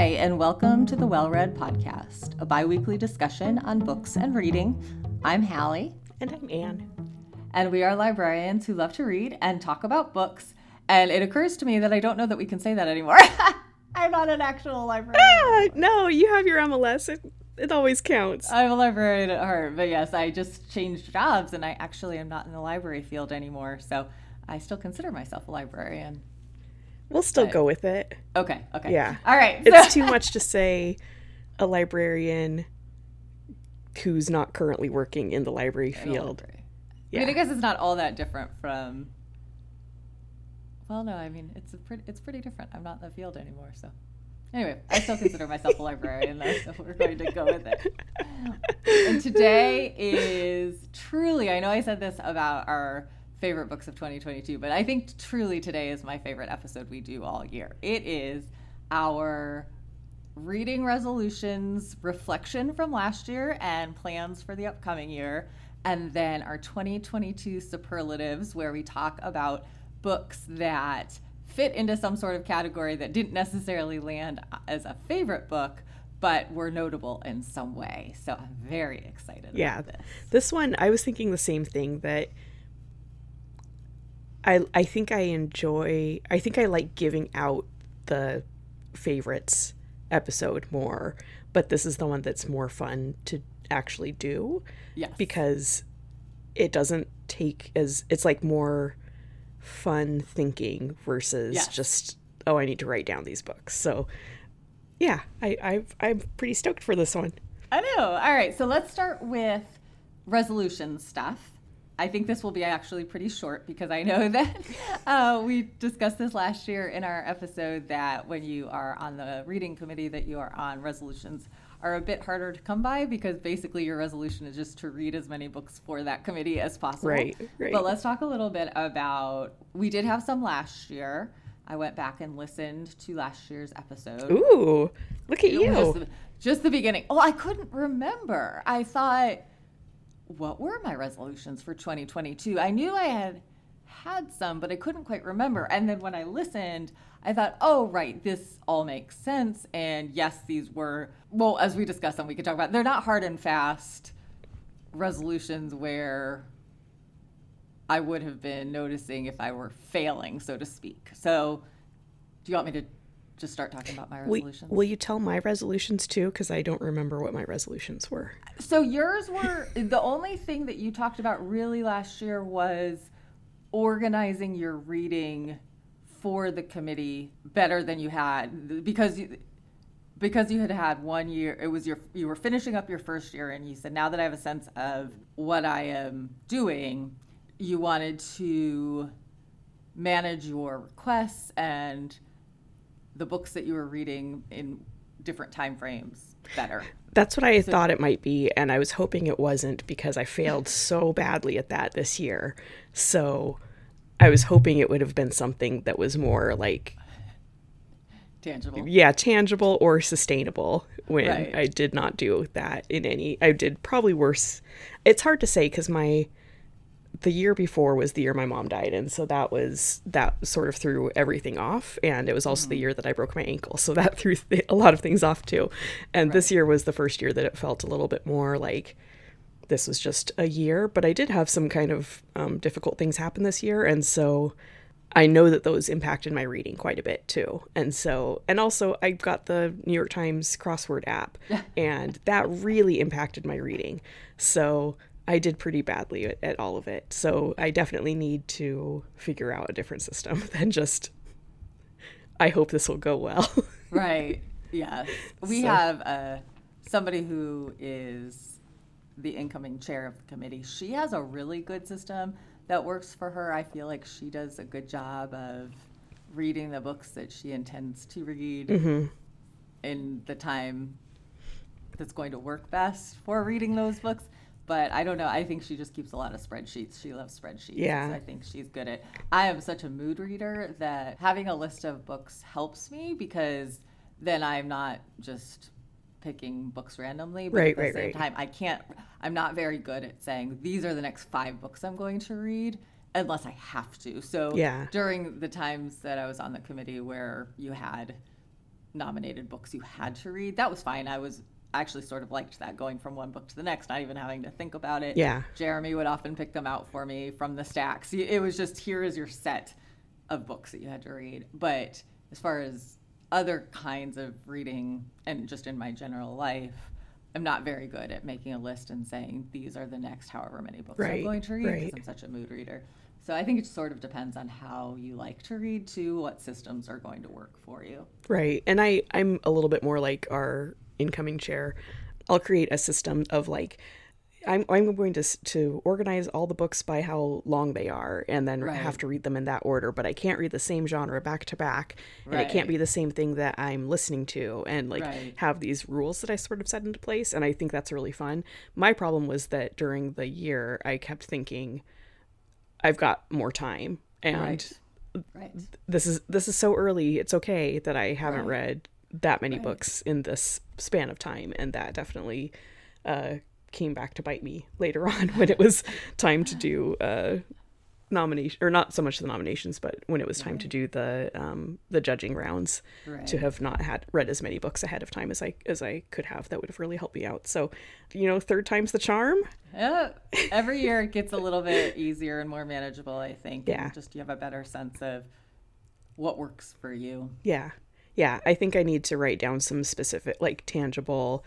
Hi, and welcome to the Well Read Podcast, a bi weekly discussion on books and reading. I'm Hallie. And I'm Anne. And we are librarians who love to read and talk about books. And it occurs to me that I don't know that we can say that anymore. I'm not an actual librarian. Ah, no, you have your MLS. It, it always counts. I'm a librarian at heart, but yes, I just changed jobs and I actually am not in the library field anymore. So I still consider myself a librarian. We'll still But- go with it. Okay, okay. Yeah. All right. It's too much to say a librarian who's not currently working in the library field. library. I mean, I guess it's not all that different from. Well, no, I mean it's a pretty it's pretty different. I'm not in the field anymore, so. Anyway, I still consider myself a librarian, though, so we're going to go with it. And today is truly, I know I said this about our favorite books of 2022, but I think truly today is my favorite episode we do all year. It is our reading resolutions, reflection from last year, and plans for the upcoming year. And then our 2022 superlatives, where we talk about books that fit into some sort of category that didn't necessarily land as a favorite book, but were notable in some way. So I'm very excited Yeah. about this. This one, I was thinking the same thing that I I think I enjoy I think I like giving out the favorites episode more, but this is the one that's more fun to actually do Yes. because it doesn't take as it's like more fun thinking versus Yes. just oh I need to write down these books. So yeah, I I've, I'm pretty stoked for this one. I know. All right, so let's start with resolution stuff. I think this will be actually pretty short because I know that uh, we discussed this last year in our episode that when you are on the reading committee that you are on, resolutions are a bit harder to come by because basically your resolution is just to read as many books for that committee as possible. Right, right. But let's talk a little bit about. We did have some last year. I went back and listened to last year's episode. Ooh, look at It you. Just the, just the beginning. Oh, I couldn't remember. I thought, what were my resolutions for 2022? I knew I had had some, but I couldn't quite remember. And then when I listened, I thought, oh, right, this all makes sense. And yes, these were, well, as we discussed them, we could talk about, they're not hard and fast resolutions where I would have been noticing if I were failing, so to speak. So, do you want me to just start talking about my Will, will you tell my resolutions too? Because I don't remember what my resolutions were. So yours were the only thing that you talked about really last year was organizing your reading for the committee better than you had because you because you had had one year it was your you were finishing up your first year and you said now that I have a sense of what I am doing you wanted to manage your requests and the books that you were reading in different time frames better. That's what I thought it might be, and I was hoping it wasn't because I failed so badly at that this year. So I was hoping it would have been something that was more like, Tangible. yeah, tangible or sustainable when Right. I did not do that in any. I did probably worse. It's hard to say because my. The year before was the year my mom died, and so that was that sort of threw everything off. And it was also the year that I broke my ankle, so that threw th- a lot of things off too. And this year was the first year that it felt a little bit more like this was just a year, but I did have some kind of um, difficult things happen this year, and so I know that those impacted my reading quite a bit too. And so, and also, I got the New York Times crossword app, and that really impacted my reading. So I did pretty badly at, at all of it. So I definitely need to figure out a different system than just. I hope this will go well. Right. Yes. We So- have uh, somebody who is the incoming chair of the committee. She has a really good system that works for her. I feel like she does a good job of reading the books that she intends to read Mm-hmm. in the time that's going to work best for reading those books. But I don't know. I think she just keeps a lot of spreadsheets. She loves spreadsheets. Yeah. so I think she's good at. I am such a mood reader that having a list of books helps me because then I'm not just picking books randomly. But Right, at the right, same right. time, I can't. I'm not very good at saying these are the next five books I'm going to read unless I have to. So Yeah. during the times that I was on the committee where you had nominated books you had to read. That was fine. I was actually sort of liked that going from one book to the next, not even having to think about it. Yeah. Jeremy would often pick them out for me from the stacks. It was just here is your set of books that you had to read. But as far as other kinds of reading and just in my general life, I'm not very good at making a list and saying these are the next however many books Right, I'm going to read because right. I'm such a mood reader. So I think it sort of depends on how you like to read too, what systems are going to work for you. Right. And I I'm a little bit more like our incoming chair. I'll create a system of like I'm I'm going to to organize all the books by how long they are and then Right. have to read them in that order, but I can't read the same genre back to back and it can't be the same thing that I'm listening to and like Right. have these rules that I sort of set into place and I think that's really fun. My problem was that during the year I kept thinking I've got more time and Right. This is this is so early it's okay that i haven't read that many Right. books in this span of time and that definitely uh came back to bite me later on when it was time to do uh nomination or not so much the nominations but when it was time to do the um the judging rounds to have not had read as many books ahead of time as i as i could have that would have really helped me out so you know third time's the charm Yeah, every year it gets a little bit easier and more manageable, I think. and Yeah. just you have a better sense of what works for you. Yeah. Yeah. I think I need to write down some specific, like tangible,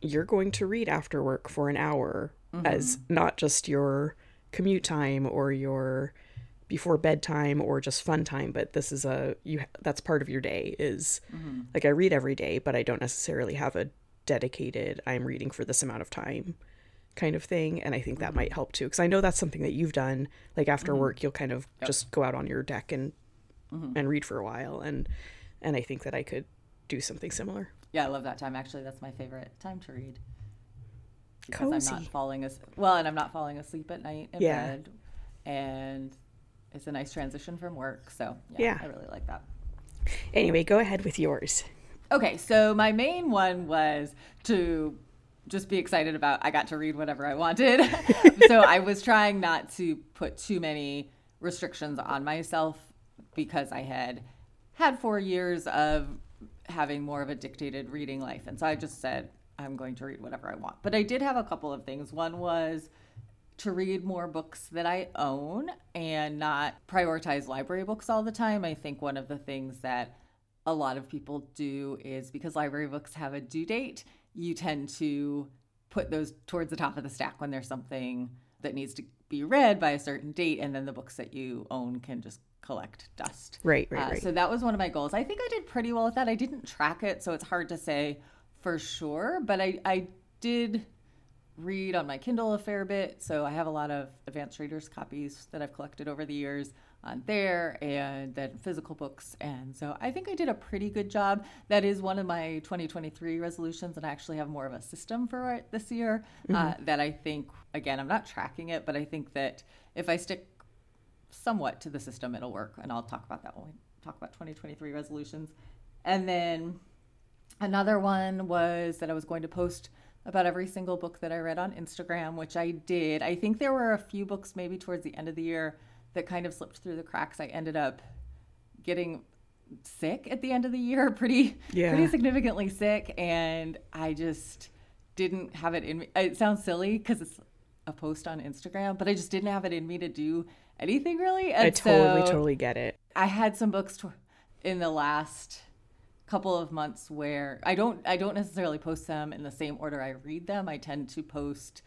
you're going to read after work for an hour as mm-hmm. not just your commute time or your before bedtime or just fun time but this is a you that's part of your day is mm-hmm. like i read every day but i don't necessarily have a dedicated i'm reading for this amount of time kind of thing and i think that might mm-hmm. help too because i know that's something that you've done like after work you'll kind of just go out on your deck and Mm-hmm. and read for a while and and i think that i could do something similar Yeah, I love that time. Actually, that's my favorite time to read. Because I'm not falling as well, and I'm not falling asleep at night in Yeah. bed, and it's a nice transition from work. So yeah, Yeah. I really like that. anyway go ahead with yours Okay, so my main one was to just be excited about I got to read whatever I wanted. so I was trying not to put too many restrictions on myself because I had had 4 years of having more of a dictated reading life. And so I just said I'm going to read whatever I want. But I did have a couple of things. One was to read more books that I own and not prioritize library books all the time. I think one of the things that a lot of people do is because library books have a due date, you tend to put those towards the top of the stack when there's something that needs to be read by a certain date, and then the books that you own can just collect dust. right right Uh, right So that was one of my goals. I think I did pretty well with that. I didn't track it, so it's hard to say for sure, but I, I did read on my Kindle a fair bit. So I have a lot of advanced readers copies that I've collected over the years on there and then physical books. And so I think I did a pretty good job. That is one of my 2023 resolutions, and I actually have more of a system for it this year uh, that I think, again, I'm not tracking it, but I think that if I stick somewhat to the system, it'll work. And I'll talk about that when we talk about 2023 resolutions. And then another one was that I was going to post about every single book that I read on Instagram, which I did. I think there were a few books maybe towards the end of the year that kind of slipped through the cracks. I ended up getting sick at the end of the year, pretty Yeah. pretty significantly sick, and I just didn't have it in me. It sounds silly because it's a post on Instagram, but I just didn't have it in me to do anything really. And i totally so totally get it I had some books to, in the last couple of months where I don't I don't necessarily post them in the same order I read them. I tend to post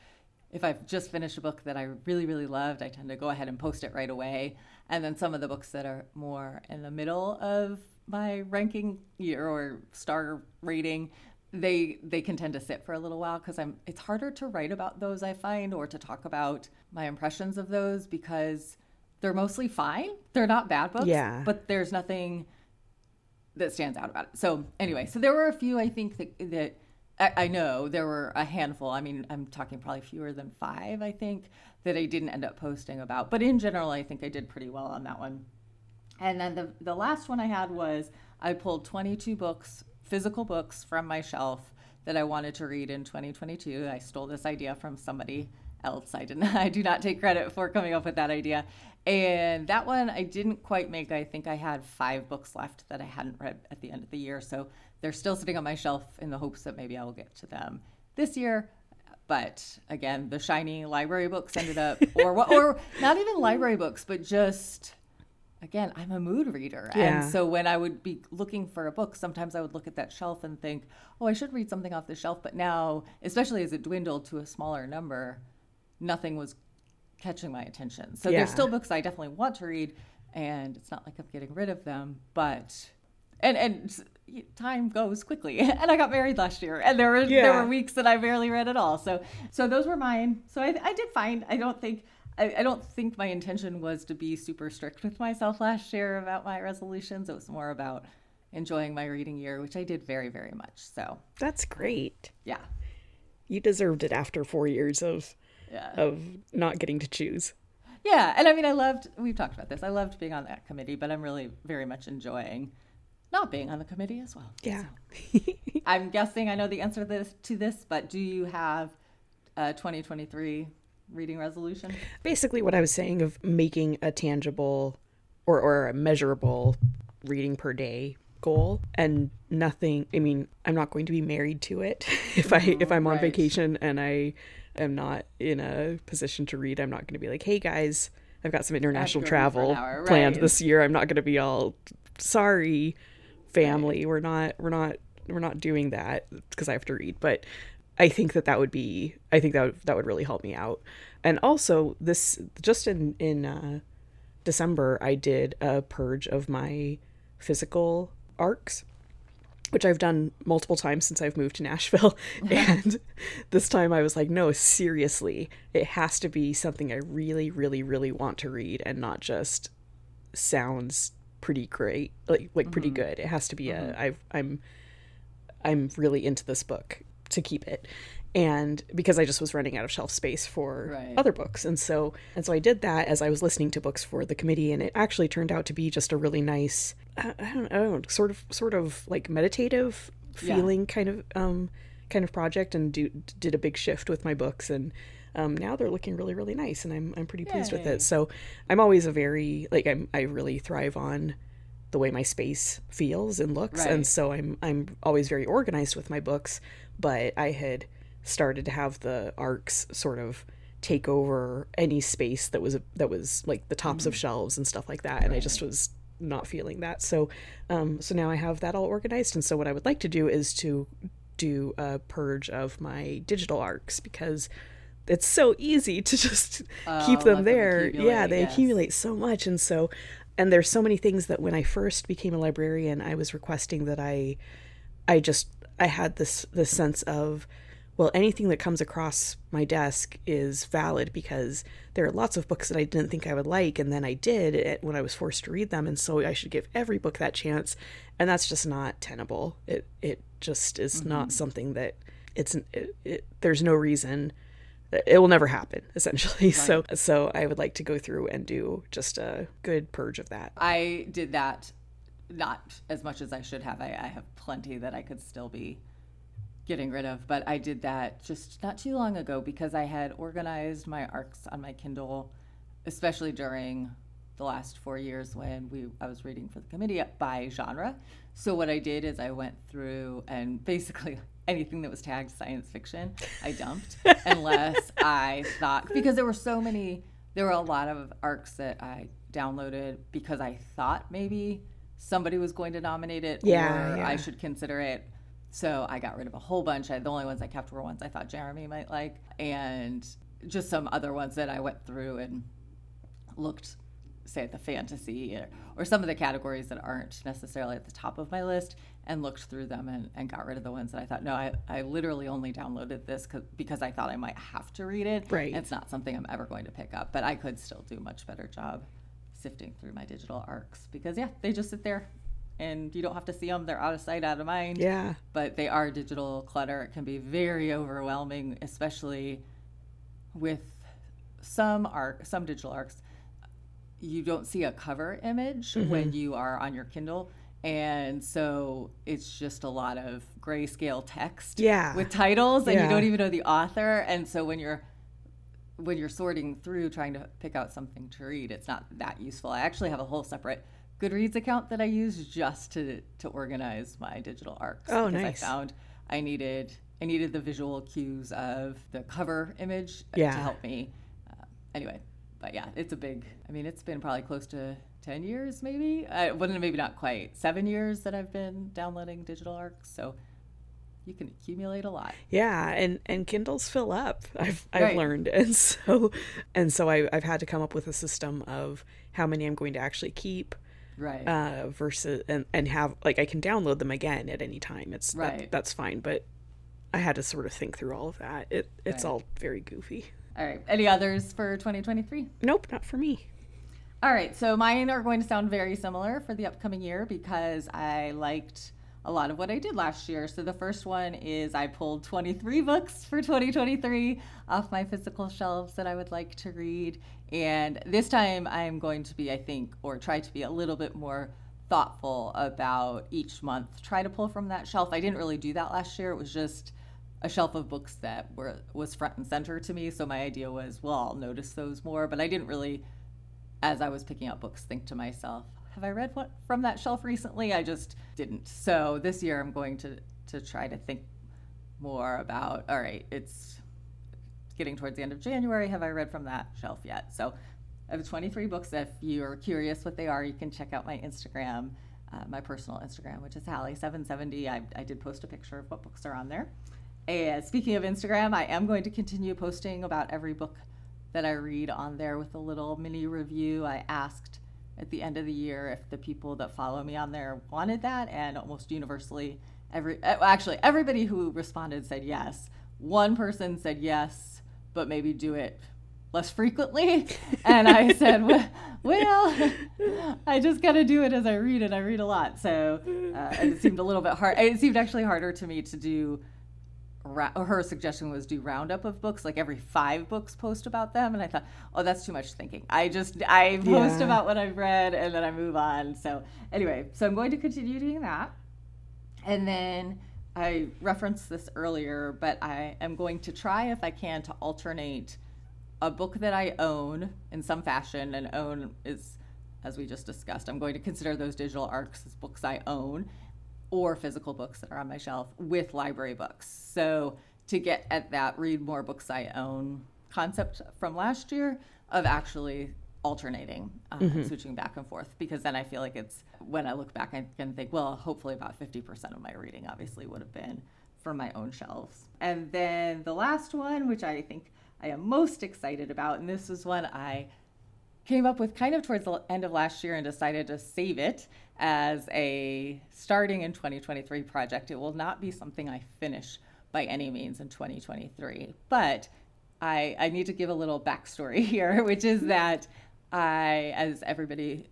if I've just finished a book that I really really loved, I tend to go ahead and post it right away. And then some of the books that are more in the middle of my ranking year or star rating, they they can tend to sit for a little while because I'm it's harder to write about those I find or to talk about my impressions of those because they're mostly fine. They're not bad books, Yeah. but there's nothing that stands out about it. So anyway, so there were a few I think that that I, I know there were a handful. I mean, I'm talking probably fewer than five. I think that I didn't end up posting about, but in general, I think I did pretty well on that one. And then the the last one I had was I pulled 22 books, physical books from my shelf that I wanted to read in 2022. I stole this idea from somebody else. I didn't. I do not take credit for coming up with that idea. And that one I didn't quite make. I think I had five books left that I hadn't read at the end of the year, so they're still sitting on my shelf in the hopes that maybe I will get to them this year. But again, the shiny library books ended up, or or not even library books, but just again, I'm a mood reader. Yeah. And so when I would be looking for a book, sometimes I would look at that shelf and think, oh, I should read something off the shelf. But now, especially as it dwindled to a smaller number, nothing was catching my attention. So Yeah. there's still books I definitely want to read, and it's not like I'm getting rid of them, but. And and time goes quickly, and I got married last year, and there were there were weeks that I barely read at all. So so those were mine. So I, I did fine. I don't think I, I don't think my intention was to be super strict with myself last year about my resolutions. It was more about enjoying my reading year, which I did very very much. So That's great. yeah, You deserved it after four years of yeah, of not getting to choose. yeah. And I mean, I loved. We've talked about this. I loved being on that committee, but I'm really very much enjoying not being on the committee as well. Yeah. I'm guessing I know the answer to this, to this but do you have a 2023 reading resolution? Basically, what I was saying of making a tangible or, or a measurable reading per day goal and nothing i mean i'm not going to be married to it if i if mm-hmm, i'm on right. vacation and i am not in a position to read i'm not going to be like hey guys i've got some international go read for an travel hour," planned this year. I'm not going to be all sorry family we're not we're not we're not doing that because i have to read. But i think that that would be i think that would, that would really help me out. And also this just in in uh december i did a purge of my physical arcs which I've done multiple times since I've moved to Nashville. and this time I was like, no, seriously, it has to be something I really, really, really want to read and not just sounds pretty great, like like pretty mm-hmm. good. It has to be a mm-hmm. I've I'm I'm really into this book to keep it. And because I just was running out of shelf space for Right. other books. And so and so I did that as I was listening to books for the committee and it actually turned out to be just a really nice I don't, I don't know, sort of sort of like meditative Yeah. feeling kind of um kind of project and do, did a big shift with my books and um, now they're looking really really nice and I'm I'm pretty pleased with it. So I'm always a very like I'm I really thrive on the way my space feels and looks Right. and so I'm I'm always very organized with my books, but I had started to have the arcs sort of take over any space that was that was like the tops of shelves and stuff like that and I just was not feeling that. So um so now I have that all organized and so what I would like to do is to do a purge of my digital arcs because it's so easy to just keep Oh, them let them there. yeah, they yes. accumulate so much and so and there's so many things that when I first became a librarian I was requesting that I I just I had this this sense of well anything that comes across my desk is valid because there are lots of books that I didn't think I would like and then I did it when I was forced to read them and so I should give every book that chance and that's just not tenable. It it just is not mm-hmm. something that it's it, it, there's no reason it will never happen essentially. So so I would like to go through and do just a good purge of that. I did that not as much as I should have. I, I have plenty that I could still be getting rid of, but I did that just not too long ago because I had organized my arcs on my Kindle, especially during the last four years when we I was reading for the committee by genre. So what I did is I went through and basically anything that was tagged science fiction, I dumped unless I thought because there were so many there were a lot of arcs that I downloaded because I thought maybe somebody was going to nominate it Yeah, or yeah. I should consider it. So I got rid of a whole bunch. I, the only ones I kept were ones I thought Jeremy might like, and just some other ones that I went through and looked, say, at the fantasy or, or some of the categories that aren't necessarily at the top of my list, and looked through them and, and got rid of the ones that I thought, no, I, I literally only downloaded this because I thought I might have to read it. Right. It's not something I'm ever going to pick up, but I could still do a much better job sifting through my digital arcs because, yeah, they just sit there. And you don't have to see them; they're out of sight, out of mind yeah but they are digital clutter. It can be very overwhelming, especially with some arc, some digital arcs. You don't see a cover image Mm-hmm. when you are on your Kindle, and so it's just a lot of grayscale text Yeah. with titles, and Yeah. you don't even know the author. And so when you're when you're sorting through trying to pick out something to read, it's not that useful. I actually have a whole separate Goodreads account that I use just to to organize my digital arcs. Oh, because nice. I found I needed I needed the visual cues of the cover image Yeah. to help me. Uh, anyway, but yeah, it's a big. I mean, it's been probably close to ten years, maybe. I wouldn't maybe not quite seven years that I've been downloading digital arcs. So you can accumulate a lot. Yeah, and and Kindles fill up. I've I've Right. learned, and so and so I, I've had to come up with a system of how many I'm going to actually keep Right. uh, versus and and have like I can download them again at any time. It's that- Right. that's fine, but I had to sort of think through all of that. It it's Right. all very goofy. All right. Any others for 2023? Nope, not for me. All right, so mine are going to sound very similar for the upcoming year because I liked a lot of what I did last year. So the first one is I pulled 23 books for 2023 off my physical shelves that I would like to read. And this time I'm going to be, I think, or try to be a little bit more thoughtful about each month. Try to pull from that shelf. I didn't really do that last year. It was just a shelf of books that were was front and center to me. So my idea was, well, I'll notice those more, but I didn't really as I was picking out books, think to myself, have I read what from that shelf recently? I just didn't. So this year I'm going to to try to think more about, all right, it's getting towards the end of January. Have I read from that shelf yet? So I have 23 books. If you're curious what they are, you can check out my Instagram, uh, my personal Instagram, which is Hallie770. I, I did post a picture of what books are on there. And speaking of Instagram, I am going to continue posting about every book that I read on there with a little mini review. I asked at the end of the year if the people that follow me on there wanted that, and almost universally, every uh, actually everybody who responded said yes. One person said yes, but maybe do it less frequently. And I said, well, I just got to do it as I read it. I read a lot, so uh, it seemed a little bit hard. It seemed actually harder to me to do her suggestion was do roundup of books like every five books post about them and i thought oh that's too much thinking. I just i post Yeah. about what i've read and then i move on. So anyway so i'm going to continue doing that. And then i referenced this earlier but i am going to try if i can to alternate a book that i own in some fashion and own is as we just discussed i'm going to consider those digital arcs as books i own or physical books that are on my shelf with library books. So to get at that read more books I own concept from last year of actually alternating, uh, switching back and forth, because then I feel like it's when I look back, I can think, well, hopefully about 50% of my reading obviously would have been from my own shelves. And then the last one, which I think I am most excited about, and this is one I came up with kind of towards the end of last year and decided to save it as a starting in 2023 project. It will not be something I finish by any means in 2023, but I, I need to give a little backstory here, which is mm-hmm. that I, as everybody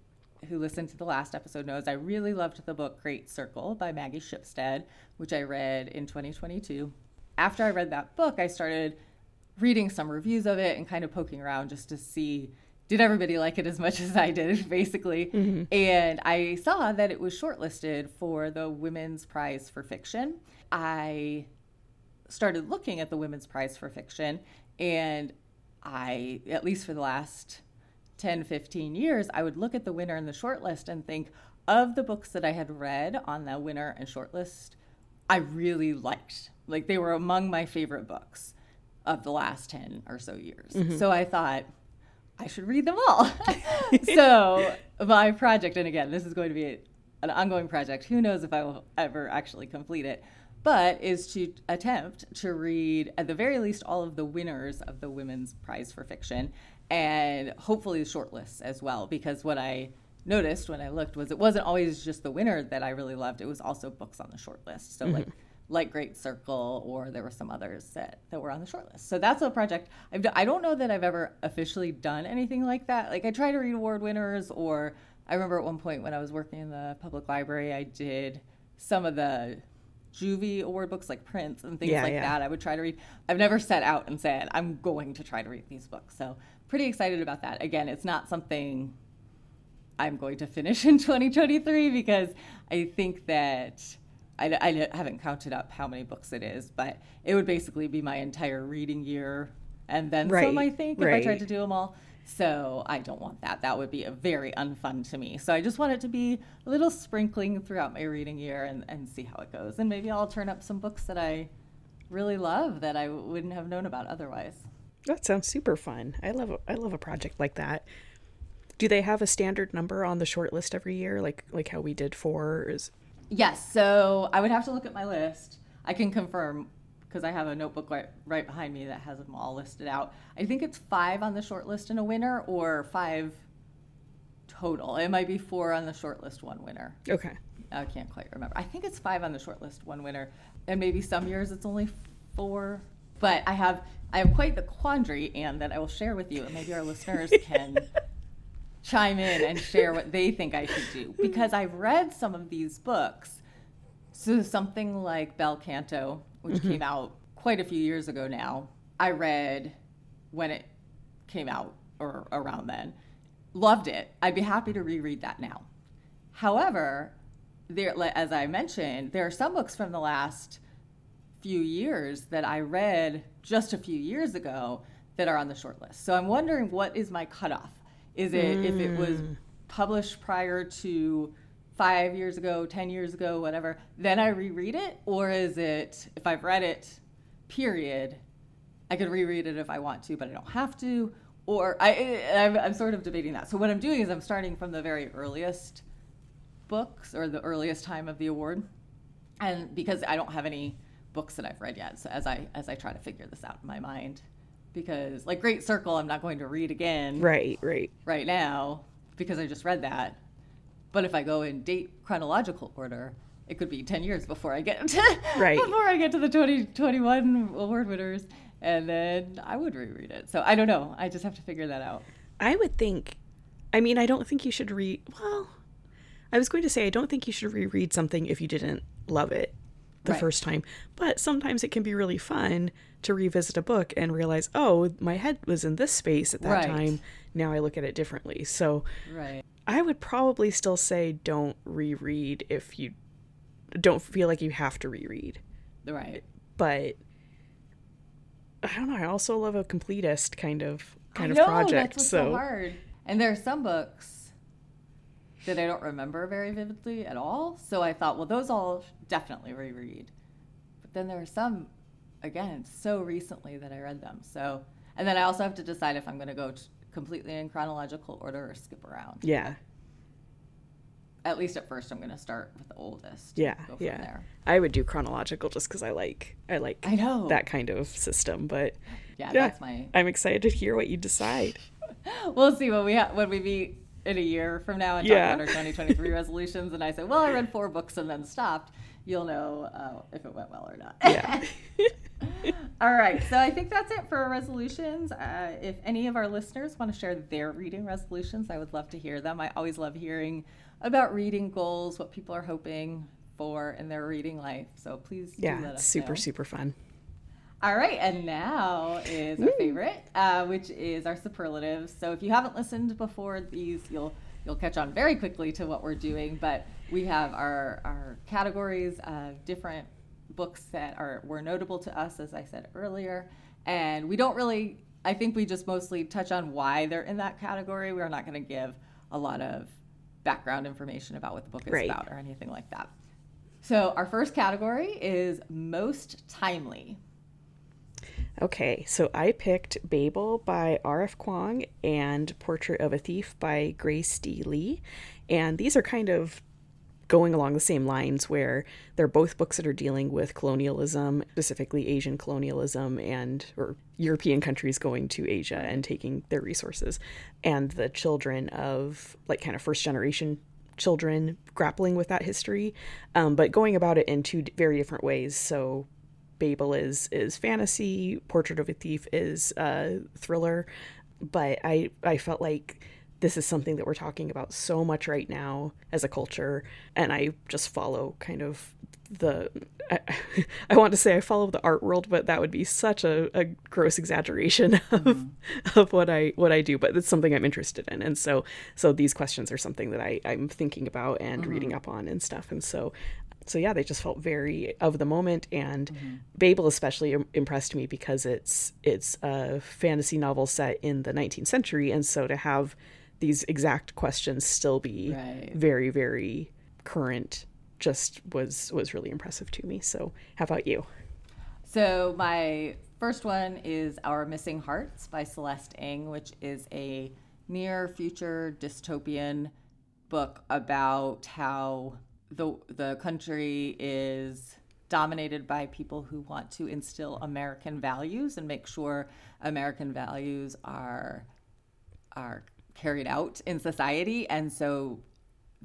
who listened to the last episode knows, I really loved the book Great Circle by Maggie Shipstead, which I read in 2022. After I read that book, I started reading some reviews of it and kind of poking around just to see did everybody like it as much as I did, basically. Mm-hmm. And I saw that it was shortlisted for the Women's Prize for Fiction. I started looking at the Women's Prize for Fiction, and I, at least for the last 10, 15 years, I would look at the winner and the shortlist and think of the books that I had read on the winner and shortlist, I really liked. Like they were among my favorite books of the last 10 or so years. Mm-hmm. So I thought, I should read them all. so my project, and again, this is going to be an ongoing project. Who knows if I will ever actually complete it? But is to attempt to read at the very least all of the winners of the Women's Prize for Fiction, and hopefully the shortlists as well. Because what I noticed when I looked was it wasn't always just the winner that I really loved. It was also books on the shortlist. So like mm-hmm. Like Great Circle, or there were some others that, that were on the short list. So that's a project I've done. I don't know that I've ever officially done anything like that. Like I try to read award winners, or I remember at one point when I was working in the public library, I did some of the Juvie award books like Printz and things Yeah, like yeah. that. I would try to read. I've never set out and said I'm going to try to read these books. So pretty excited about that. Again, it's not something I'm going to finish in 2023 because I think that I, I haven't counted up how many books it is, but it would basically be my entire reading year and then Right, some, I think, if I tried to do them all. So I don't want that. That would be a very unfun to me. So I just want it to be a little sprinkling throughout my reading year and, and see how it goes. And maybe I'll turn up some books that I really love that I wouldn't have known about otherwise. That sounds super fun. I love a, I love a project like that. Do they have a standard number on the short list every year, like like how we did for? Is Yes, so I would have to look at my list. I can confirm because I have a notebook right, right behind me that has them all listed out. I think it's five on the short list and a winner, or five total. It might be four on the short list, one winner. okay. I can't quite remember. I think it's five on the short list, one winner, and maybe some years it's only four. But I have I have quite the quandary, and that I will share with you, and maybe our listeners can chime in and share what they think I should do because I've read some of these books. So something like Bel Canto, which mm-hmm. came out quite a few years ago now, I read when it came out or around then. Loved it. I'd be happy to reread that now. However, there, as I mentioned, there are some books from the last few years that I read just a few years ago that are on the short list. So I'm wondering what is my cutoff? Is it if it was mm. published prior to five years ago, 10 years ago, whatever, then I reread it? Or is it if I've read it, period, I could reread it if I want to, but I don't have to? Or I, I'm, I'm sort of debating that. So what I'm doing is I'm starting from the very earliest books or the earliest time of the award and because i don't have any books that i've read yet so as i as i try to figure this out in my mind because like great circle i'm not going to read again Right, right. right now because i just read that but if i go in date chronological order it could be 10 years before i get to Right. before i get to the 2021 award winners and then i would reread it so i don't know i just have to figure that out I would think. I mean, I don't think you should read. Well, I was going to say I don't think you should reread something if you didn't love it the Right. first time. But sometimes it can be really fun to revisit a book and realize, oh, my head was in this space at that Right. time. Now I look at it differently. So right I would probably still say don't reread if you don't feel like you have to reread. right But I don't know. I also love a completist kind of kind I of project. That's what's so so hard. And there are some books that I don't remember very vividly at all. So I thought, well, those I'll definitely reread. But then there are some, again, so recently that I read them. So, and then I also have to decide if I'm going to go t- completely in chronological order or skip around. yeah. At least at first, I'm going to start with the oldest. Yeah, yeah. there. I would do chronological just because I like I like I know. that kind of system. But Yeah, yeah, that's my. I'm excited to hear what you decide. We'll see when we ha- when we meet in a year from now and Yeah. talk about our 2023 resolutions. And I say, well, I read four books and then stopped. You'll know uh, if it went well or not. Yeah. All right. So I think that's it for our resolutions. Uh, if any of our listeners want to share their reading resolutions, I would love to hear them. I always love hearing about reading goals, what people are hoping for in their reading life. So please yeah, let it's us super know. super fun. All right, and now is our favorite, uh, which is our superlatives. So if you haven't listened before these, you'll you'll catch on very quickly to what we're doing. But we have our our categories of different books that are were notable to us, as I said earlier, and we don't really. I think we just mostly touch on why they're in that category. We're not going to give a lot of background information about what the book is Right. about or anything like that. So our first category is most timely. Okay, so I picked Babel by R.F. Kuang and Portrait of a Thief by Grace D. Li. And these are kind of going along the same lines where they're both books that are dealing with colonialism, specifically Asian colonialism and or European countries going to Asia and taking their resources and the children of like kind of first generation children grappling with that history, um, but going about it in two very different ways. So Babel is is fantasy, Portrait of a Thief is uh, thriller, but I I felt like this is something that we're talking about so much right now as a culture, and I just follow kind of the I, I want to say I follow the art world, but that would be such a, a gross exaggeration of of what I what I do. But it's something I'm interested in, and so so these questions are something that I I'm thinking about and reading up on and stuff, and so so yeah, they just felt very of the moment, and Mm-hmm. Babel especially impressed me because it's it's a fantasy novel set in the 19th century, and so to have these exact questions still be Right. very very current just was was really impressive to me. So how about you? So my first one is Our Missing Hearts by Celeste Ng, which is a near future dystopian book about how the the country is dominated by people who want to instill American values and make sure American values are are carried out in society and so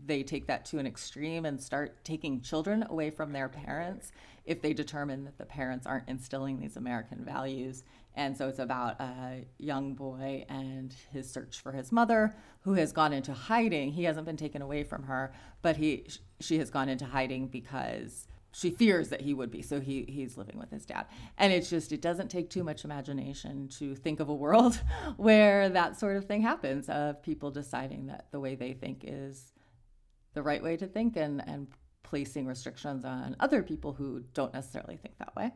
they take that to an extreme and start taking children away from their parents if they determine that the parents aren't instilling these American values. And so it's about a young boy and his search for his mother, who has gone into hiding. He hasn't been taken away from her, but he she has gone into hiding because she fears that he would be. So he he's living with his dad. And it's just it doesn't take too much imagination to think of a world where that sort of thing happens of people deciding that the way they think is the right way to think and and placing restrictions on other people who don't necessarily think that way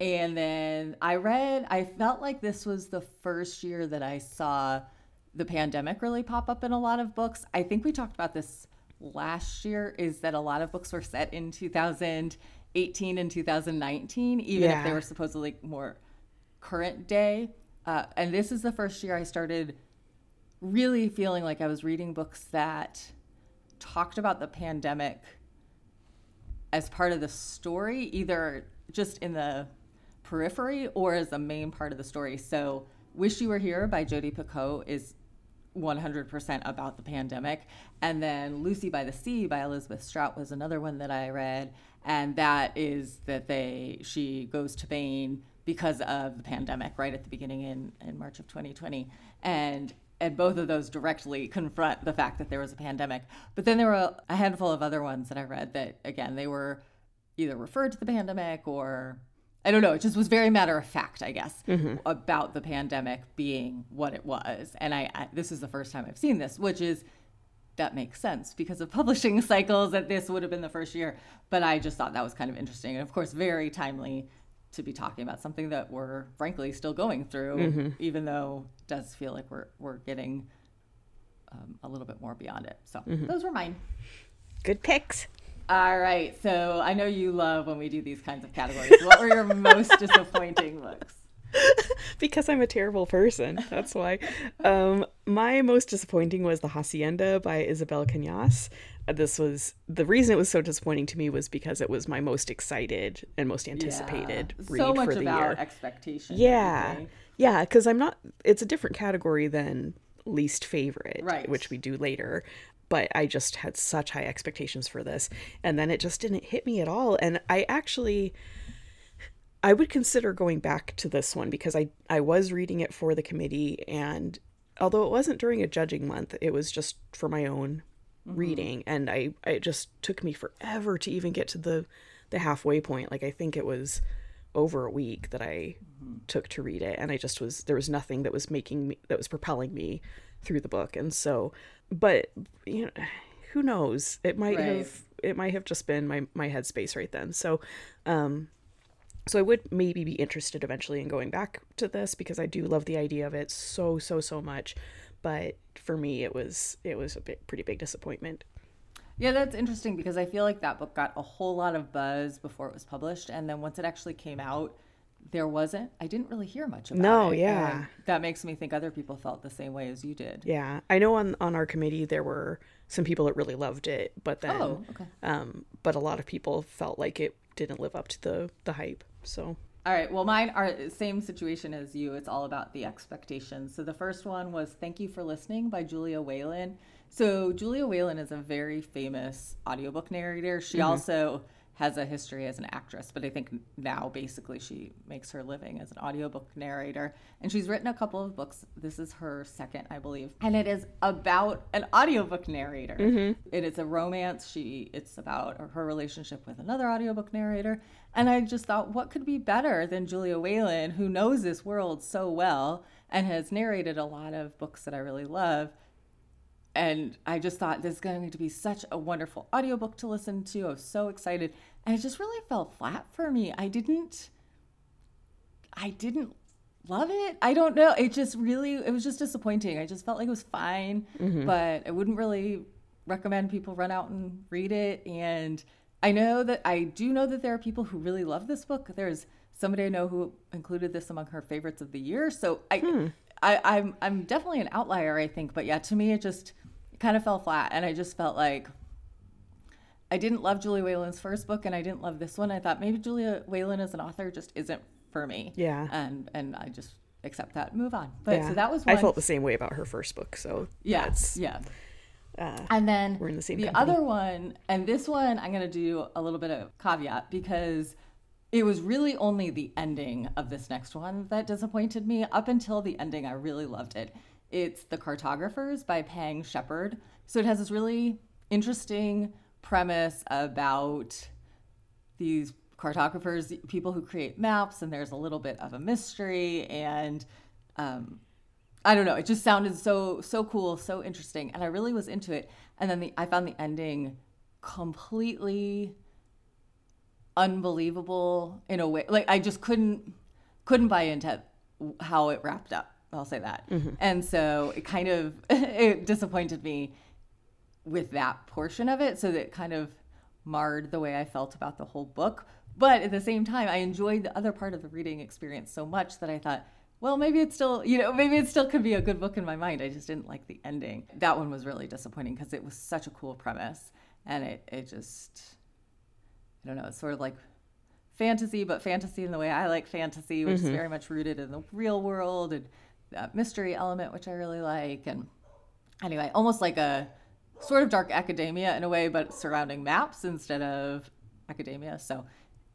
and then i read i felt like this was the first year that i saw the pandemic really pop up in a lot of books. I think we talked about this last year is that a lot of books were set in 2018 and 2019 even if they were supposedly more current day. Uh, and this is the first year i started really feeling like i was reading books that talked about the pandemic as part of the story, either just in the periphery or as a main part of the story. So, Wish You Were Here by Jodi Picoult is 100% about the pandemic. And then Lucy by the Sea by Elizabeth Strout was another one that I read. And that is that they she goes to Maine because of the pandemic right at the beginning in, in March of 2020. And and both of those directly confront the fact that there was a pandemic. But then there were a handful of other ones that I read that, again, they were either referred to the pandemic or I don't know. It just was very matter of fact, I guess, mm-hmm. about the pandemic being what it was. And I, I this is the first time I've seen this, which is that makes sense because of publishing cycles that this would have been the first year. But I just thought that was kind of interesting and of course very timely to be talking about something that we're frankly still going through, mm-hmm. even though it does feel like we're we're getting um, a little bit more beyond it. So mm-hmm. those were mine. Good picks. All right. So I know you love when we do these kinds of categories. What were your most disappointing books? because I'm a terrible person. That's why. Um, my most disappointing was The Hacienda by Isabel Cañas. Uh, This was the reason it was so disappointing to me was because it was my most excited and most anticipated Yeah. read so much for the about year. expectation. Yeah. Yeah, because I'm not, it's a different category than least favorite, Right. which we do later. But I just had such high expectations for this. And then it just didn't hit me at all. And I actually, I would consider going back to this one because I, I was reading it for the committee. And although it wasn't during a judging month, it was just for my own mm-hmm. reading. And I, it just took me forever to even get to the, the halfway point. Like, I think it was over a week that I mm-hmm. took to read it and I just was there was nothing that was making me that was propelling me through the book and so but you know who knows? It might Right. have it might have just been my my headspace right then. So um so I would maybe be interested eventually in going back to this because I do love the idea of it so so so much. But for me it was it was a bit pretty big disappointment. Yeah, that's interesting because I feel like that book got a whole lot of buzz before it was published, and then once it actually came out, there wasn't. I didn't really hear much about it. No, it. yeah. and that makes me think other people felt the same way as you did. yeah I know on on our committee there were some people that really loved it but then Oh, okay. um, but a lot of people felt like it didn't live up to the the hype. So All right. Well, mine are same situation as you. It's all about the expectations. So the first one was "Thank You for Listening" by Julia Whelan. So Julia Whelan is a very famous audiobook narrator. She also has a history as an actress, but I think now basically she makes her living as an audiobook narrator. And she's written a couple of books. This is her second, I believe. And it is about an audiobook narrator. Mm-hmm. It is a romance. She it's about her relationship with another audiobook narrator. And I just thought what could be better than Julia Whelan who knows this world so well and has narrated a lot of books that I really love and I just thought this is going to be such a wonderful audiobook to listen to. I was so excited. And it just really fell flat for me. I didn't I didn't love it. I don't know. It just really it was just disappointing. I just felt like it was fine, mm-hmm. but I wouldn't really recommend people run out and read it and I know that I do know that there are people who really love this book. There's somebody I know who included this among her favorites of the year. So I, hmm. I I'm I'm definitely an outlier, I think. But yeah, to me it just kind of fell flat, and I just felt like I didn't love Julia Whelan's first book, and I didn't love this one. I thought maybe Julia Whelan as an author just isn't for me. Yeah. and and I just accept that, move on. But yeah. so that was one. I felt the same way about her first book. So Yeah, that's yeah. uh, And then We're in the same the company. other one, and this one I'm going to do a little bit of caveat because it was really only the ending of this next one that disappointed me. Up until the ending, I really loved it. It's The Cartographers by Peng Shepherd. So it has this really interesting premise about these cartographers, people who create maps, and there's a little bit of a mystery and um, I don't know. It just sounded so so cool, so interesting, and I really was into it. And then the I found the ending completely unbelievable in a way. Like I just couldn't couldn't buy into how it wrapped up. I'll say that. Mm-hmm. And so it kind of it disappointed me with that portion of it. So that it kind of marred the way I felt about the whole book. But at the same time, I enjoyed the other part of the reading experience so much that I thought, well, maybe it's still, you know, maybe it still could be a good book in my mind. I just didn't like the ending. That one was really disappointing because it was such a cool premise. And it, it just, I don't know, it's sort of like fantasy, but fantasy in the way I like fantasy, which is very much rooted in the real world and that mystery element, which I really like. And anyway, almost like a sort of dark academia in a way, but surrounding maps instead of academia. So,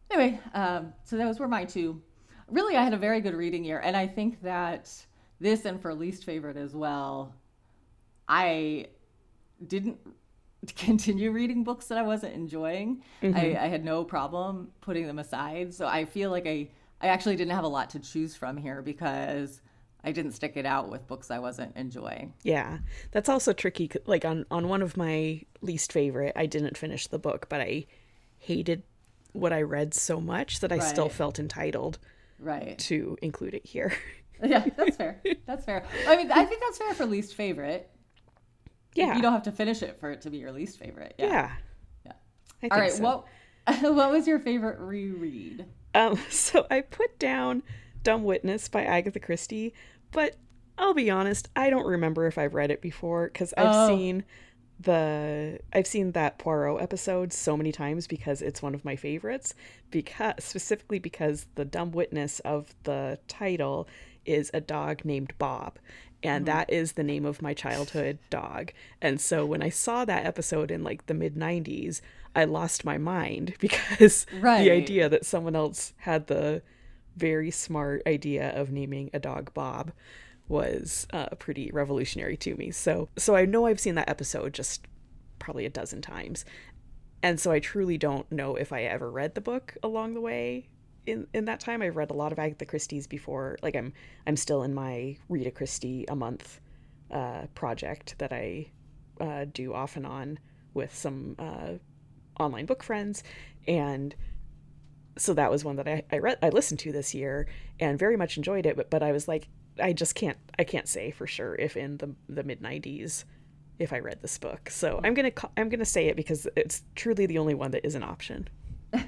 anyway, um, so those were my two. Really, I had a very good reading year, and I think that this and for least favorite as well, I didn't continue reading books that I wasn't enjoying. I, mm-hmm. I had no problem putting them aside. So I feel like I, I actually didn't have a lot to choose from here because I didn't stick it out with books I wasn't enjoying. Yeah, that's also tricky. Like on on one of my least favorite, I didn't finish the book, but I hated what I read so much that I still felt entitled Right. to include it here. Yeah, that's fair. That's fair. I mean, I think that's fair for least favorite. Yeah, You don't have to finish it for it to be your least favorite. Yeah. yeah. Yeah. I All right. so. What what was your favorite reread? Um, so I put down Dumb Witness by Agatha Christie, but I'll be honest, I don't remember if I've read it before because I've Oh. seen the I've seen that Poirot episode so many times because it's one of my favorites because specifically because the dumb witness of the title is a dog named Bob and that is the name of my childhood dog and so when I saw that episode in like the mid 90s I lost my mind because Right. the idea that someone else had the very smart idea of naming a dog Bob was uh, pretty revolutionary to me. So so I know I've seen that episode just probably a dozen times. And so I truly don't know if I ever read the book along the way. In, in that time I've read a lot of Agatha Christie's before. Like I'm I'm still in my read a Christie a month uh, project that I uh, do off and on with some uh, online book friends and so that was one that I, I read I listened to this year and very much enjoyed it but, but I was like I just can't I can't say for sure if in the the mid 90s if I read this book. So I'm to I'm to say it because it's truly the only one that is an option.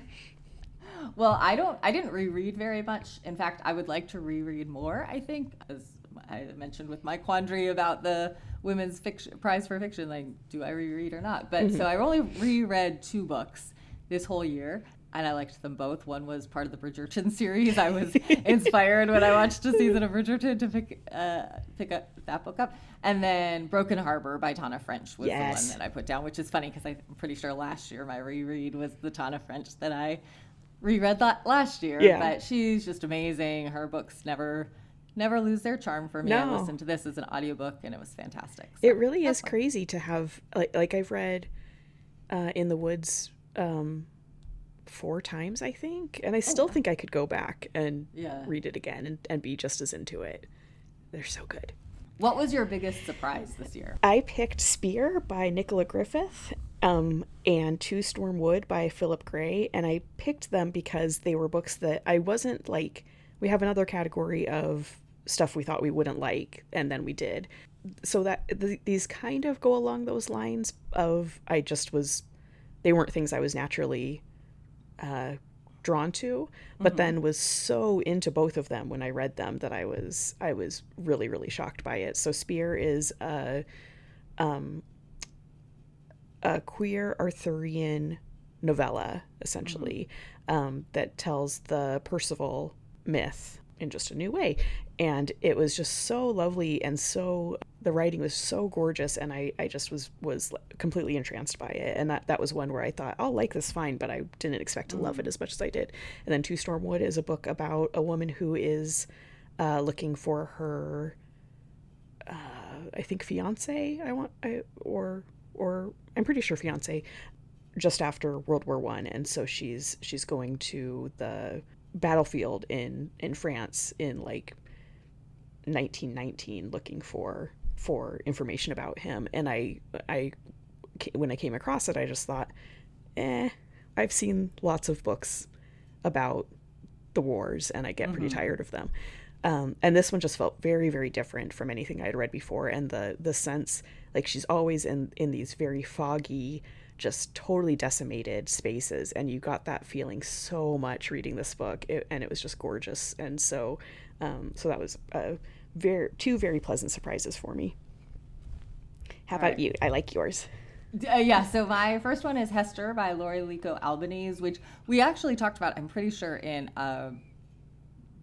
Well, I don't. I didn't reread very much. In fact, I would like to reread more. I think, as I mentioned with my quandary about the women's fiction prize for fiction, like, do I reread or not? But so I only reread two books this whole year. And I liked them both. One was part of the Bridgerton series. I was inspired when I watched a season of Bridgerton to pick uh, pick up that book up. And then Broken Harbor by Tana French was Yes. the one that I put down, which is funny because I'm pretty sure last year my reread was the Tana French that I reread that last year. Yeah. But she's just amazing. Her books never never lose their charm for me. I listened to this as an audiobook and it was fantastic. So It really is fun. crazy to have like like I've read uh, in the woods um, four times I think, and I still think I could go back and Yeah. read it again and, and be just as into it. They're so good. What was your biggest surprise this year? I picked Spear by Nicola Griffith um, and Two Storm Wood by Philip Gray. And I picked them because they were books that I wasn't like, we have another category of stuff we thought we wouldn't like, and then we did. So that th- these kind of go along those lines of I just was, they weren't things I was naturally uh, drawn to, but mm-hmm. then was so into both of them when I read them that I was I was really really shocked by it. So Spear is a um, a queer Arthurian novella essentially mm-hmm. um, that tells the Percival myth in just a new way, and it was just so lovely and so the writing was so gorgeous and I, I just was was completely entranced by it and that that was one where I thought I'll like this fine but I didn't expect to love it mm. as much as I did and then Two Stormwood is a book about a woman who is uh, looking for her uh, I think fiance I want I, or or I'm pretty sure fiance just after World War One and so she's she's going to the battlefield in in France in like 1919 looking for for information about him. And i i when i came across it i just thought eh i've seen lots of books about the wars and i get pretty mm-hmm. tired of them. Um, and this one just felt very very different from anything i'd read before. And the the sense like she's always in in these very foggy just totally decimated spaces and you got that feeling so much reading this book it, and it was just gorgeous and so um, so that was a very two very pleasant surprises for me. How All about right. you? I like yours. Uh, yeah, so my first one is Hester by Laurie Lico Albanese, which we actually talked about, I'm pretty sure, in a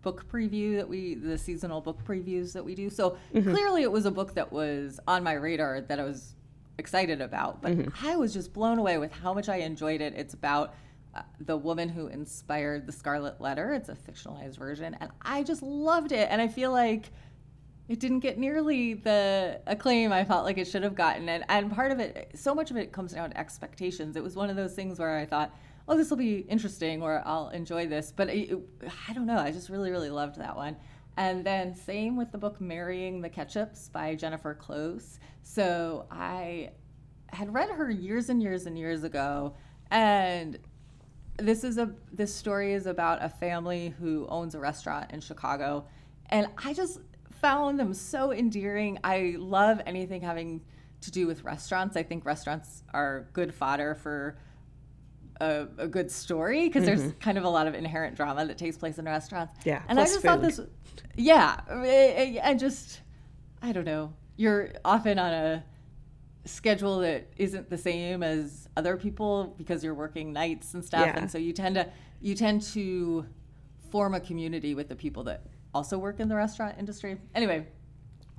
book preview that we, the seasonal book previews that we do. So mm-hmm. clearly it was a book that was on my radar that I was excited about, but mm-hmm. I was just blown away with how much I enjoyed it. It's about uh, the woman who inspired the Scarlet Letter, it's a fictionalized version, and I just loved it. And I feel like it didn't get nearly the acclaim I felt like it should have gotten. And, and part of it, so much of it comes down to expectations. It was one of those things where I thought, oh, this will be interesting or I'll enjoy this. But it, I don't know. I just really, really loved that one. And then same with the book Marrying the Ketchups by Jennifer Close. So I had read her years and years and years ago. And this is a this story is about a family who owns a restaurant in Chicago. And I just found them so endearing. I love anything having to do with restaurants. I think restaurants are good fodder for a, a good story because mm-hmm. there's kind of a lot of inherent drama that takes place in restaurants. Yeah, and I just food. thought this, yeah, and just I don't know. You're often on a schedule that isn't the same as other people because you're working nights and stuff, yeah. and so you tend to you tend to form a community with the people that also work in the restaurant industry. Anyway,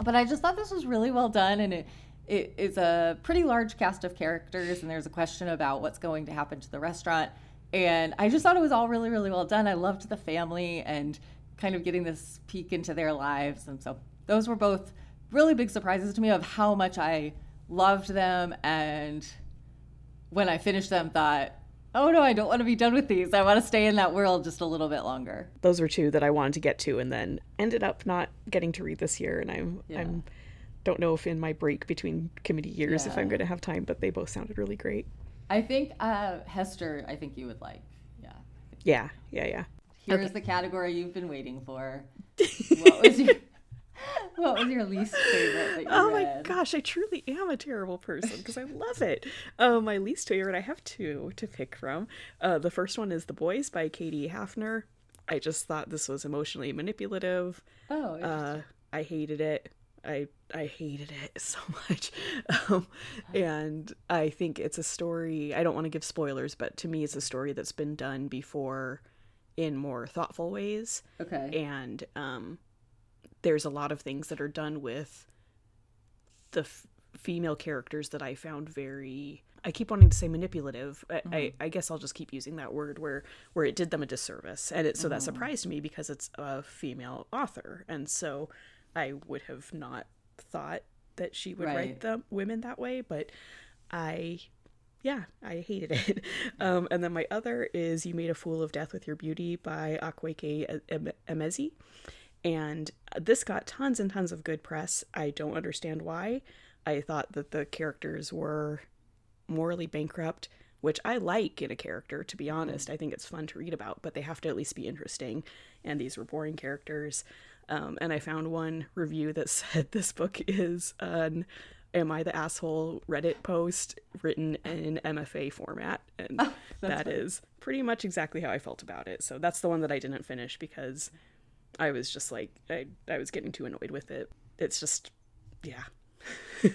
but I just thought this was really well done and it it is a pretty large cast of characters and there's a question about what's going to happen to the restaurant and I just thought it was all really really well done. I loved the family and kind of getting this peek into their lives and so those were both really big surprises to me of how much I loved them and when I finished them thought oh no, I don't want to be done with these. I want to stay in that world just a little bit longer. Those were two that I wanted to get to and then ended up not getting to read this year and I'm yeah. I'm don't know if in my break between committee years yeah. if I'm going to have time, but they both sounded really great. I think uh, Hester, I think you would like. Yeah. Yeah, yeah, yeah. Here's okay. the category you've been waiting for. what was your what was your least favorite? oh read? my gosh, I truly am a terrible person because I love it. Uh, my least favorite, I have two to pick from. Uh, the first one is The Boys by Katie Hafner. I just thought this was emotionally manipulative. Oh, uh, I hated it. I I hated it so much, um, and I think it's a story. I don't want to give spoilers, but to me, it's a story that's been done before in more thoughtful ways. Okay, and um, there's a lot of things that are done with the f- female characters that I found very I keep wanting to say manipulative. I, mm-hmm. I, I, guess I'll just keep using that word where where it did them a disservice, and it, so mm-hmm. that surprised me because it's a female author, and so I would have not thought that she would right. write the women that way, but I, yeah, I hated it. Um, and then my other is "You Made a Fool of Death with Your Beauty" by Akwaeke Emezi, And this got tons and tons of good press. I don't understand why. I thought that the characters were morally bankrupt, which I like in a character, to be honest. I think it's fun to read about, but they have to at least be interesting. And these were boring characters. Um, and I found one review that said this book is an Am I the Asshole Reddit post written in MFA format. And Oh, that funny. is pretty much exactly how I felt about it. So that's the one that I didn't finish because I was just like, I, I was getting too annoyed with it. It's just, yeah.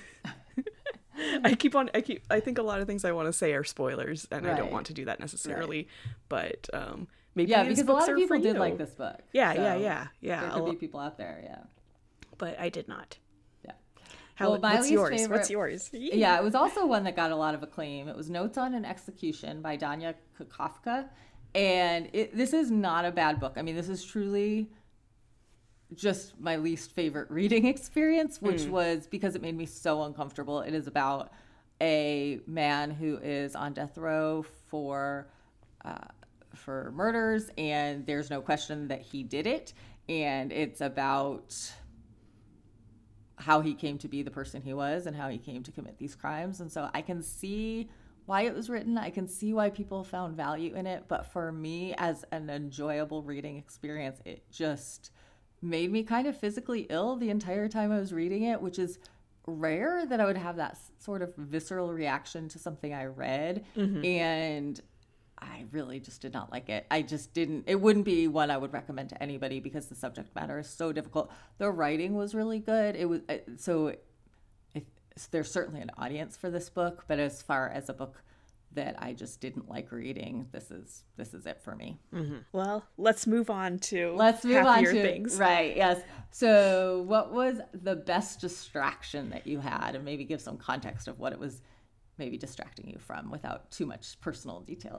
I keep on, I keep, I think a lot of things I want to say are spoilers and I don't want to do that necessarily. But um, maybe Yeah, because a lot of people did you. like this book. Yeah, yeah, so yeah, yeah. There a could be people out there, yeah. but I did not. Yeah. How, Well, my what's least yours? favorite- What's yours? Yeah, it was also one that got a lot of acclaim. It was Notes on an Execution by Danya Kukafka. And it, this is not a bad book. I mean, this is truly just my least favorite reading experience, which was because it made me so uncomfortable. It is about a man who is on death row for uh, for murders, and there's no question that he did it. And it's about how he came to be the person he was and how he came to commit these crimes. And so I can see why it was written. I can see why people found value in it. But for me, as an enjoyable reading experience, it just made me kind of physically ill the entire time I was reading it, which is rare that I would have that sort of visceral reaction to something I read. Mm-hmm. And I really just did not like it. I just didn't. It wouldn't be one I would recommend to anybody because the subject matter is so difficult. The writing was really good. It was uh, so. If, there's certainly an audience for this book, but as far as a book that I just didn't like reading, this is this is it for me. Well, let's move on to Let's move on to things. right. Yes. So, what was the best distraction that you had, and maybe give some context of what it was, maybe distracting you from, without too much personal detail.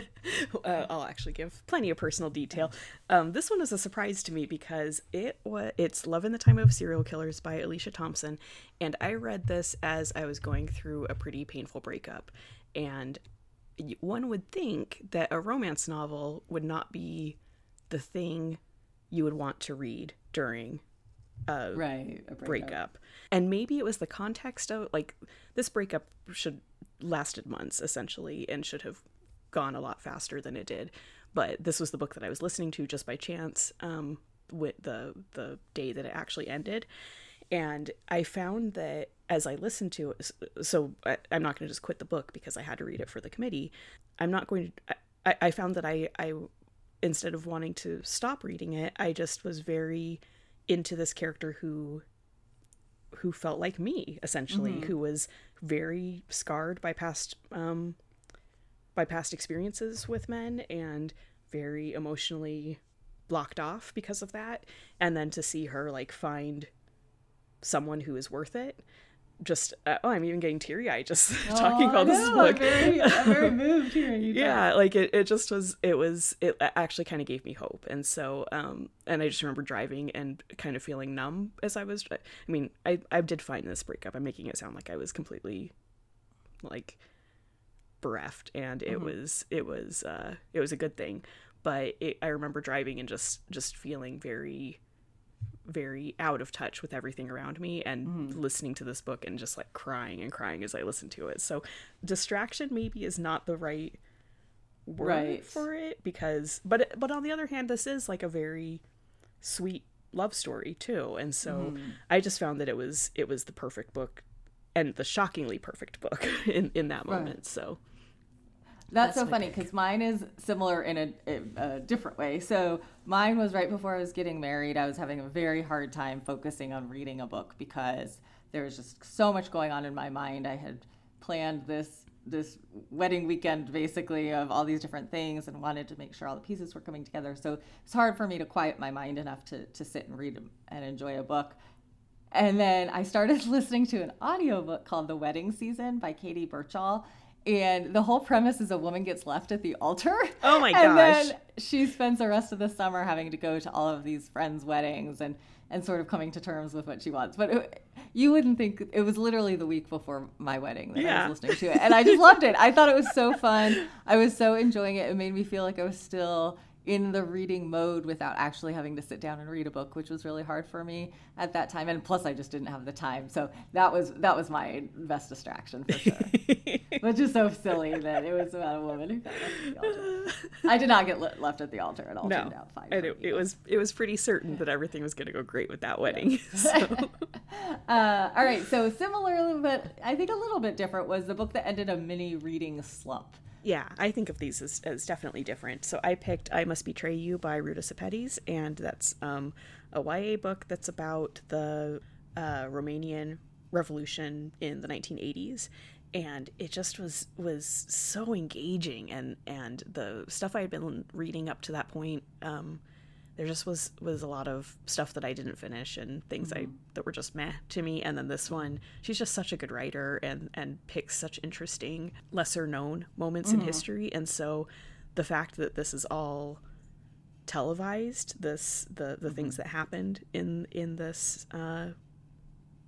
uh, I'll actually give plenty of personal detail. Um, this one was a surprise to me because it was it's Love in the Time of Serial Killers by Alicia Thompson, and I read this as I was going through a pretty painful breakup, and one would think that a romance novel would not be the thing you would want to read during right. A breakup. And maybe it was the context of like this breakup should lasted months essentially and should have gone a lot faster than it did. But this was the book that I was listening to just by chance um, with the the day that it actually ended. And I found that as I listened to it, so I, I'm not going to just quit the book because I had to read it for the committee. I'm not going to. I, I found that I, I, instead of wanting to stop reading it, I just was very into this character who who felt like me essentially who was very scarred by past um by past experiences with men and very emotionally blocked off because of that. And then to see her like find someone who is worth it just uh, oh i'm even getting teary-eyed just talking about this book I'm very, I'm very moved hearing you. talk. yeah like it, it just was it was it actually kind of gave me hope and so um and i just remember driving and kind of feeling numb as i was i mean i i did find this breakup i'm making it sound like i was completely like bereft and it was it was uh it was a good thing but it, i remember driving and just just feeling very very out of touch with everything around me and mm-hmm. listening to this book and just like crying and crying as I listened to it. So distraction maybe is not the right word Right. for it because but but on the other hand this is like a very sweet love story too. And so mm-hmm. I just found that it was it was the perfect book and the shockingly perfect book in in that Right. moment. So That's, so That's my funny because mine is similar in a, a different way. So mine was right before I was getting married. I was having a very hard time focusing on reading a book because there was just so much going on in my mind. I had planned this this wedding weekend basically of all these different things and wanted to make sure all the pieces were coming together. So it's hard for me to quiet my mind enough to to sit and read and enjoy a book. And then I started listening to an audiobook called The Wedding Season by Katy Birchall. And the whole premise is a woman gets left at the altar. Oh my gosh. and then she spends the rest of the summer having to go to all of these friends' weddings and, and sort of coming to terms with what she wants. But it, you wouldn't think it was literally the week before my wedding that I was listening to it. And I just loved it. I thought it was so fun. I was so enjoying it. It made me feel like I was still in the reading mode without actually having to sit down and read a book, which was really hard for me at that time. And plus, I just didn't have the time. So that was that was my best distraction for sure. which is so silly that it was about a woman who got left at the altar. I did not get le- left at the altar at all. No, turned out fine. and it, it was it was pretty certain that everything was going to go great with that wedding. so. Uh, all right, so similar, but I think a little bit different was the book that ended a mini reading slump. Yeah, I think of these as, as definitely different. So I picked I Must Betray You by Ruta Sepetys, and that's um, a YA book that's about the uh, Romanian Revolution in the 1980s. And it just was was so engaging, and and the stuff I had been reading up to that point, um, there just was was a lot of stuff that I didn't finish and things I that were just meh to me. And then this one, she's just such a good writer and and picks such interesting lesser known moments in history. And so the fact that this is all televised, this the the things that happened in in this uh,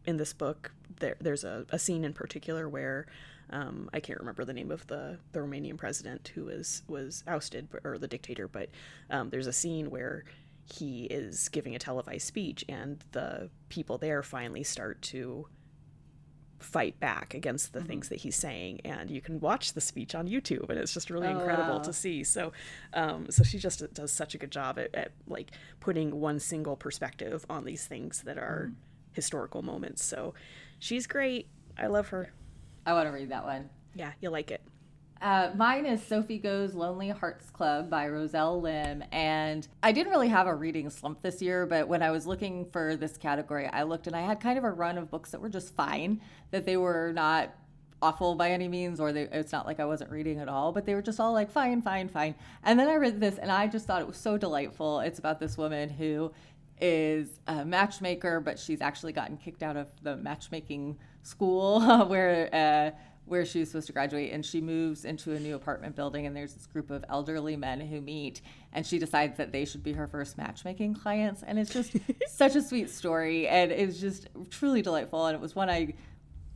in this book, there there's a, a scene in particular where um, I can't remember the name of the, the Romanian president who was was ousted or the dictator, but um, there's a scene where he is giving a televised speech and the people there finally start to fight back against the things that he's saying. And you can watch the speech on youtube and it's just really Oh, incredible wow. to see. So um, so she just does such a good job at, at like putting one single perspective on these things that are historical moments so she's great i love her I want to read that one. yeah you'll like it Uh, mine is Sophie Goes Lonely Hearts Club by Roselle Lim. And I didn't really have a reading slump this year, but when I was looking for this category, I looked and I had kind of a run of books that were just fine, that they were not awful by any means, or they, it's not like I wasn't reading at all, but they were just all like fine, fine, fine. And then I read this and I just thought it was so delightful. It's about this woman who is a matchmaker, but she's actually gotten kicked out of the matchmaking school where uh, where she was supposed to graduate, and she moves into a new apartment building, and there's this group of elderly men who meet, and she decides that they should be her first matchmaking clients, and it's just such a sweet story, and it's just truly delightful, and it was one I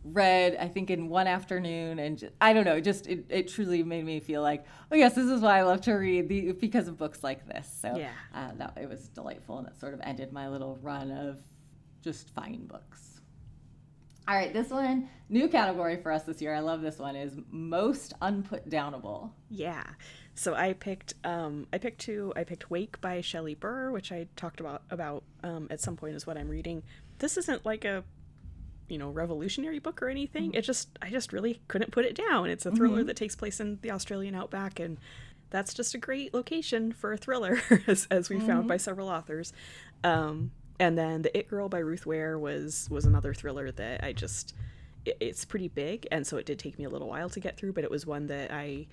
read i think in one afternoon and just, i don't know just it, it truly made me feel like oh yes this is why i love to read the, because of books like this so Yeah. uh, that it was delightful and it sort of ended my little run of just fine books all right this one new category for us this year i love this one is most unputdownable Yeah. So I picked um I picked two. I picked Wake by Shelley Burr, which I talked about about um at some point is what I'm reading. This isn't like a you know revolutionary book or anything. Mm-hmm. It just I just really couldn't put it down. It's a thriller mm-hmm. that takes place in the Australian outback and that's just a great location for a thriller as, as we found by mm-hmm. several authors. Um and then The It Girl by Ruth Ware was was another thriller that I just it, it's pretty big and so it did take me a little while to get through, but it was one that I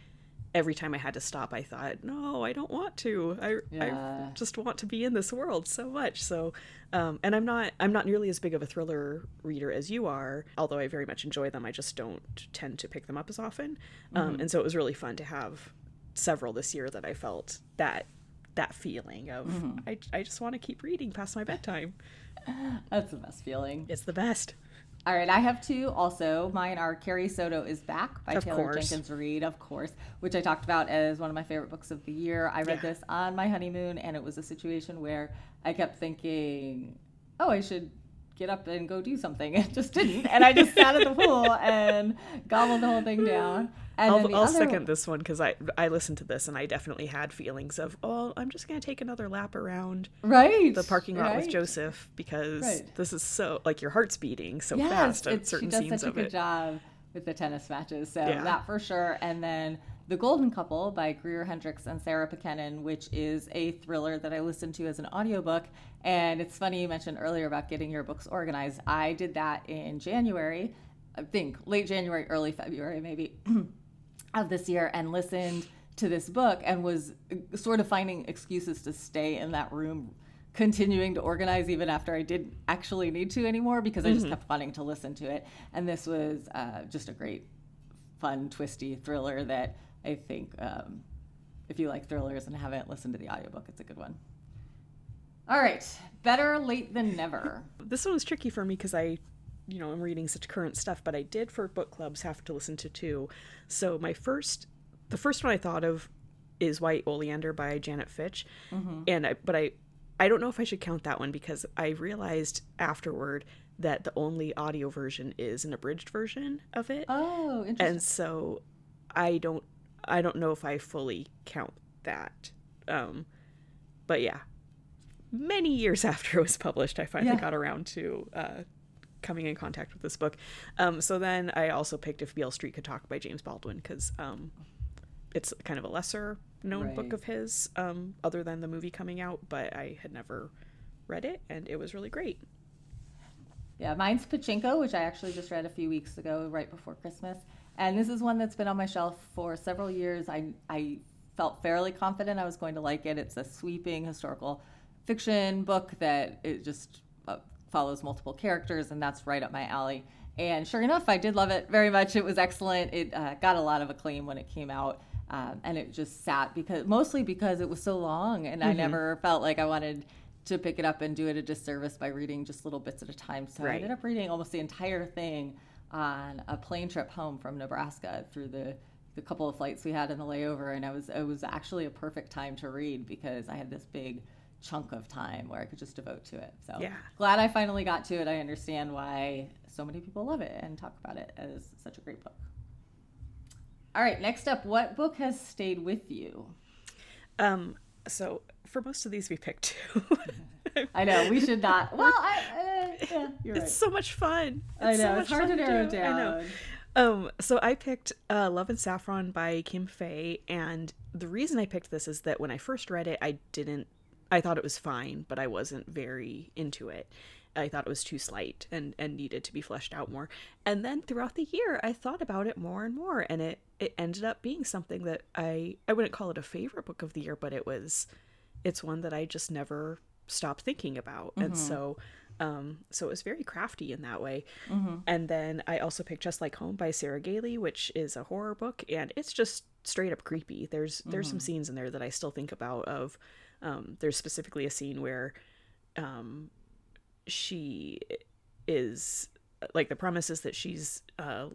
every time I had to stop, I thought, no, I don't want to. I, Yeah. I just want to be in this world so much. So, um, and I'm not, I'm not nearly as big of a thriller reader as you are, although I very much enjoy them. I just don't tend to pick them up as often. Um, and so it was really fun to have several this year that I felt that, that feeling of, I, I just want to keep reading past my bedtime. that's the best feeling It's the best. All right, I have two also. Mine are Carrie Soto is Back by Of Taylor course. Jenkins Reid, of course, which I talked about as one of my favorite books of the year. I read Yeah. this on my honeymoon, and it was a situation where I kept thinking, oh, I should get up and go do something. It just didn't. And I just sat at the pool and gobbled the whole thing down. And I'll, I'll second this one because I I listened to this and I definitely had feelings of oh I'm just gonna take another lap around Right. the parking lot with. Joseph because Right. this is so like your heart's beating so yes, fast at certain she does scenes such a good it. job with the tennis matches. So Yeah. that for sure. And then The Golden Couple by Greer Hendricks and Sarah Pekkanen, which is a thriller that I listened to as an audiobook. And it's funny you mentioned earlier about getting your books organized. I did that in January, I think late January, early February, maybe. of this year and listened to this book and was sort of finding excuses to stay in that room continuing to organize even after I didn't actually need to anymore because I just kept wanting to listen to it. And this was uh, just a great, fun, twisty thriller that I think um, if you like thrillers and haven't listened to the audiobook, it's a good one. All right, better late than never. This one was tricky for me because I, you know, I'm reading such current stuff, but I did for book clubs have to listen to two. So my first, the first one I thought of is White Oleander by Janet Fitch, and I but I I don't know if I should count that one because I realized afterward that the only audio version is an abridged version of it, Oh, interesting. and so I don't I don't know if I fully count that. Um, but yeah, many years after it was published, I finally Yeah. got around to uh, coming in contact with this book. Um, so then I also picked If Beale Street Could Talk by James Baldwin because um, it's kind of a lesser known book of his, um, other than the movie coming out, but I had never read it and it was really great. Yeah, mine's Pachinko, which I actually just read a few weeks ago, right before Christmas. And this is one that's been on my shelf for several years. I, I felt fairly confident I was going to like it. It's a sweeping historical fiction book that it just uh, follows multiple characters, and that's right up my alley. And sure enough, I did love it very much. It was excellent. It uh, got a lot of acclaim when it came out. Um, and it just sat because mostly because it was so long, and I never felt like I wanted to pick it up and do it a disservice by reading just little bits at a time. So I ended up reading almost the entire thing on a plane trip home from Nebraska through the the couple of flights we had in the layover, and I was it was actually a perfect time to read because I had this big chunk of time where I could just devote to it. So Yeah. glad I finally got to it. I understand why so many people love it and talk about it as such a great book. All right, next up, what book has stayed with you? Um, so for most of these, we picked two. I know we should not. Well, I, uh, yeah, you're right. It's so much fun. I know so it's hard to narrow do. down. I know. Um, so I picked uh, Love and Saffron by Kim Fay, and the reason I picked this is that when I first read it, I didn't. I thought it was fine, but I wasn't very into it. I thought it was too slight and and needed to be fleshed out more. And then throughout the year, I thought about it more and more, and it it ended up being something that I I wouldn't call it a favorite book of the year, but it was it's one that I just never stopped thinking about. And so um so it was very crafty in that way. And then I also picked Just Like Home by Sarah Gailey, which is a horror book and it's just straight up creepy. There's there's some scenes in there that I still think about of um there's specifically a scene where um she is like the premise is that she's uh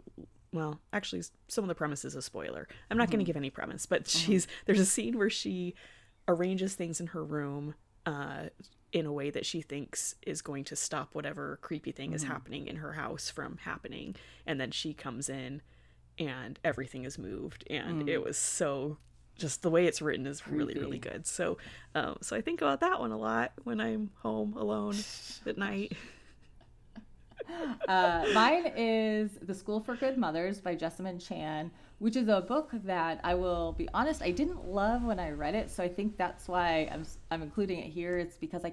well actually some of the premise is a spoiler. I'm not going to give any premise but she's there's a scene where she arranges things in her room uh in a way that she thinks is going to stop whatever creepy thing is happening in her house from happening. And then she comes in and everything is moved and it was so just the way it's written is really really good so um, so i think about that one a lot when i'm home alone at night Uh, mine is The School for Good Mothers by Jessamine Chan, which is a book that I will be honest, I didn't love when I read it. So I think that's why I'm, I'm including it here. It's because I,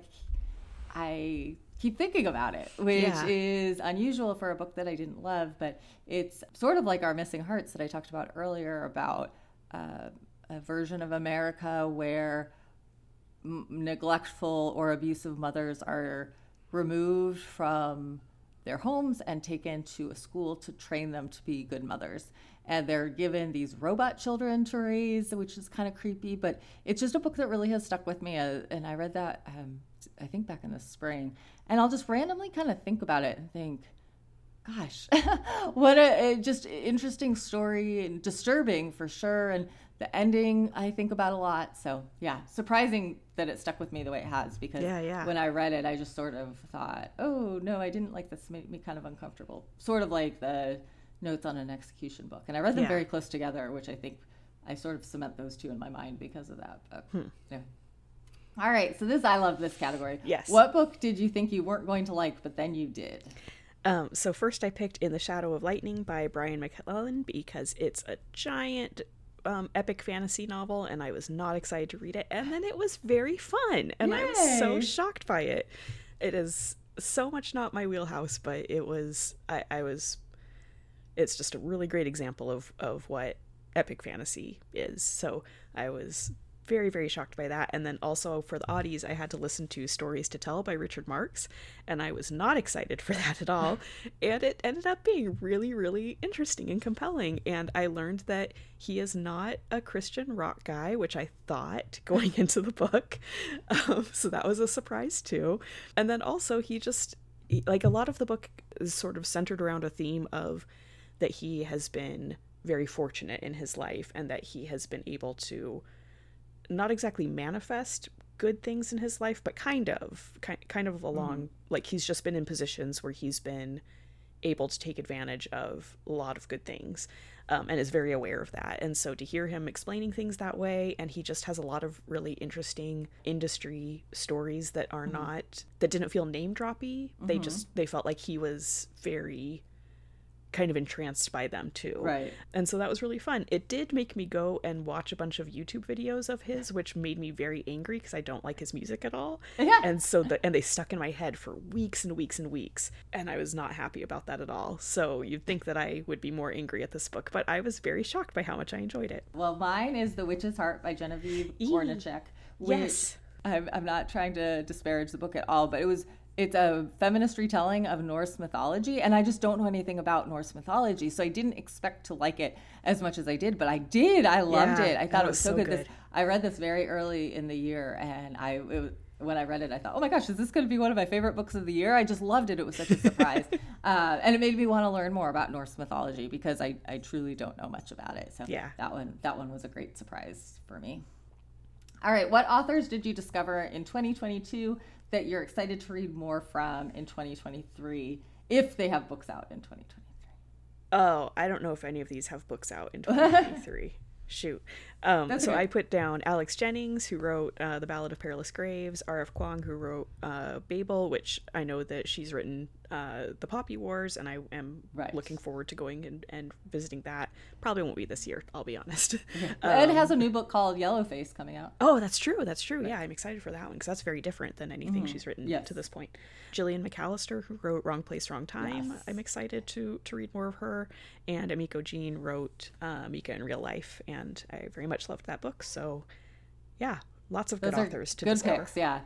I keep thinking about it, which Yeah. is unusual for a book that I didn't love. But it's sort of like Our Missing Hearts that I talked about earlier about uh, a version of America where m- neglectful or abusive mothers are removed from their homes and taken to a school to train them to be good mothers. And they're given these robot children to raise, which is kind of creepy, but it's just a book that really has stuck with me. Uh, and I read that, um, I think, back in the spring. And I'll just randomly kind of think about it and think, gosh, what a, a just interesting story and disturbing for sure. And the ending, I think about a lot. So yeah, surprising that it stuck with me the way it has because Yeah, yeah. when I read it, I just sort of thought, oh no, I didn't like this. It Made me kind of uncomfortable. Sort of like the notes on an execution book, and I read them Yeah. very close together, which I think I sort of cement those two in my mind because of that. But, Hmm. yeah. All right, so this I love this category. Yes. What book did you think you weren't going to like, but then you did? Um, so first I picked In the Shadow of Lightning by Brian McClellan because it's a giant um, epic fantasy novel and I was not excited to read it. And then it was very fun and I was so shocked by it. It is so much not my wheelhouse, but it was, I, I was, it's just a really great example of, of what epic fantasy is. So I was very, very shocked by that. And then also for the Audies, I had to listen to Stories to Tell by Richard Marx, and I was not excited for that at all. and it ended up being really, really interesting and compelling. And I learned that he is not a Christian rock guy, which I thought going into the book. Um, so that was a surprise too. And then also, he just, like a lot of the book is sort of centered around a theme of that he has been very fortunate in his life and that he has been able to not exactly manifest good things in his life, but kind of, kind, kind of along, mm. like he's just been in positions where he's been able to take advantage of a lot of good things um, and is very aware of that. And so to hear him explaining things that way, and he just has a lot of really interesting industry stories that are mm-hmm. not, that didn't feel name droppy. Mm-hmm. They just, they felt like he was very kind of entranced by them too. Right. And so that was really fun. It did make me go and watch a bunch of YouTube videos of his, which made me very angry because I don't like his music at all. Yeah. And so the and they stuck in my head for weeks and weeks and weeks. And I was not happy about that at all. So you'd think that I would be more angry at this book, but I was very shocked by how much I enjoyed it. Well, mine is The Witch's Heart by Genevieve Gornichec. Yes. I'm, I'm not trying to disparage the book at all, but it was it's a feminist retelling of Norse mythology, and I just don't know anything about Norse mythology, so I didn't expect to like it as much as I did, but I did. I loved yeah, it. I thought it was, so good. good. This, I read this very early in the year, and I was, when I read it, I thought, oh my gosh, is this going to be one of my favorite books of the year? I just loved it. It was such a surprise. uh, and it made me want to learn more about Norse mythology because I, I truly don't know much about it. So yeah. that one that one was a great surprise for me. All right, what authors did you discover in 2022 that you're excited to read more from in 2023 if they have books out in 2023? Oh, I don't know if any of these have books out in 2023. Shoot. Um, so okay. I put down Alex Jennings, who wrote uh, The Ballad of Perilous Graves, R.F. Kuang, who wrote uh, Babel, which I know that she's written uh, The Poppy Wars, and I am right. looking forward to going and, and visiting that. Probably won't be this year, I'll be honest. um, it has a new book called Yellowface coming out. Oh, that's true. That's true. Right. Yeah, I'm excited for that one because that's very different than anything mm-hmm. she's written yes. to this point. Gillian McAllister, who wrote Wrong Place, Wrong Time. Yes. I'm excited to, to read more of her. And Emiko Jean wrote uh, Mika in Real Life, and I very much loved that book. So, yeah, lots of Those good authors to good discover. picks. Yeah,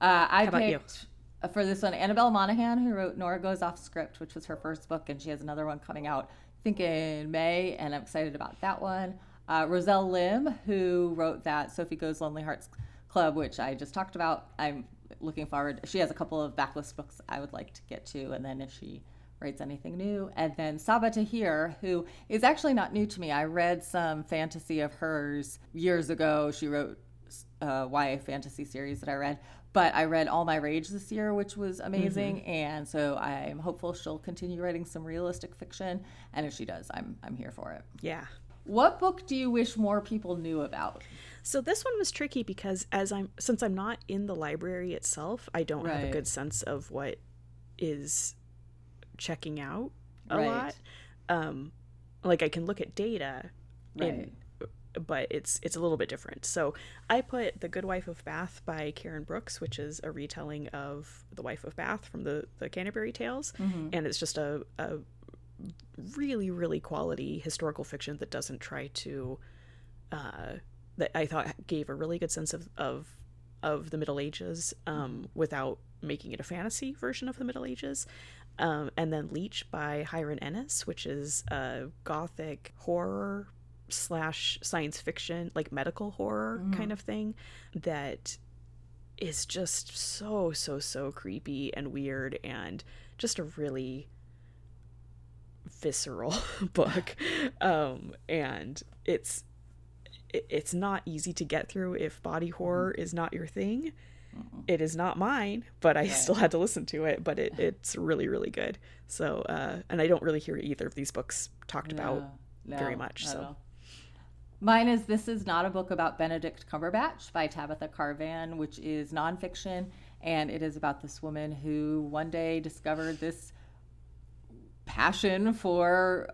uh, I How picked uh, for this one Annabel Monaghan, who wrote Nora Goes Off Script, which was her first book, and she has another one coming out, I think in May, and I'm excited about that one. Uh, Roselle Lim, who wrote that Sophie Goes Lonely Hearts Club, which I just talked about. I'm looking forward. She has a couple of backlist books I would like to get to, and then if she writes anything new. And then Sabaa Tahir, who is actually not new to me. I read some fantasy of hers years ago. She wrote a YA fantasy series that I read, but I read All My Rage this year, which was amazing. Mm-hmm. And so I'm hopeful she'll continue writing some realistic fiction. And if she does, I'm I'm here for it. Yeah. What book do you wish more people knew about? So this one was tricky because as I'm since I'm not in the library itself, I don't right. have a good sense of what is checking out a right. lot. Um, like I can look at data, right. and but it's it's a little bit different. So I put The Good Wife of Bath by Karen Brooks, which is a retelling of The Wife of Bath from the the Canterbury Tales, mm-hmm. and it's just a, a really really quality historical fiction that doesn't try to uh, that I thought gave a really good sense of of of the Middle Ages um, without making it a fantasy version of the Middle Ages. Um, and then Leech by Hiron Ennes, which is a gothic horror slash science fiction, like medical horror mm. kind of thing that is just so, so, so creepy and weird and just a really visceral book. Um, and it's it's not easy to get through if body horror is not your thing. It is not mine, but I still had to listen to it. But it, it's really, really good. So, uh, and I don't really hear either of these books talked no, about no, very much. So, mine is This Is Not a Book About Benedict Cumberbatch by Tabitha Carvan, which is nonfiction. And it is about this woman who one day discovered this passion for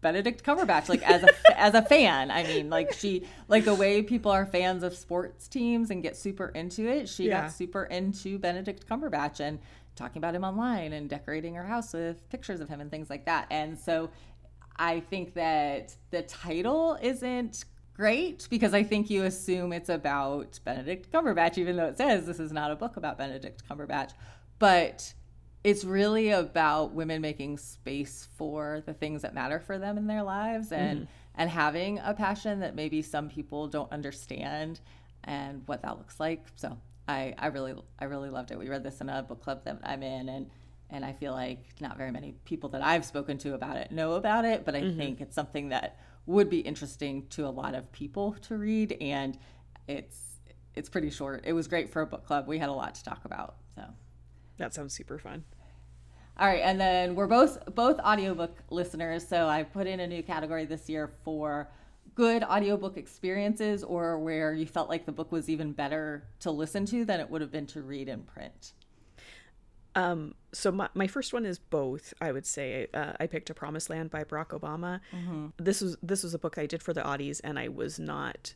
Benedict Cumberbatch, like as a as a fan. I mean, like she like the way people are fans of sports teams and get super into it. She yeah. got super into Benedict Cumberbatch and talking about him online and decorating her house with pictures of him and things like that. And so I think that the title isn't great because I think you assume it's about Benedict Cumberbatch, even though it says this is not a book about Benedict Cumberbatch. But it's really about women making space for the things that matter for them in their lives and mm. and having a passion that maybe some people don't understand and what that looks like so i i really i really loved it we read this in a book club that i'm in and and i feel like not very many people that i've spoken to about it know about it but i mm-hmm. think it's something that would be interesting to a lot of people to read and it's it's pretty short. It was great for a book club. We had a lot to talk about. So that sounds super fun. All right, and then we're both both audiobook listeners, so I put in a new category this year for good audiobook experiences or where you felt like the book was even better to listen to than it would have been to read in print. Um, so my, my first one is both. I would say uh, I picked A Promised Land by Barack Obama. Mm-hmm. This was this was a book I did for the Audies, and I was not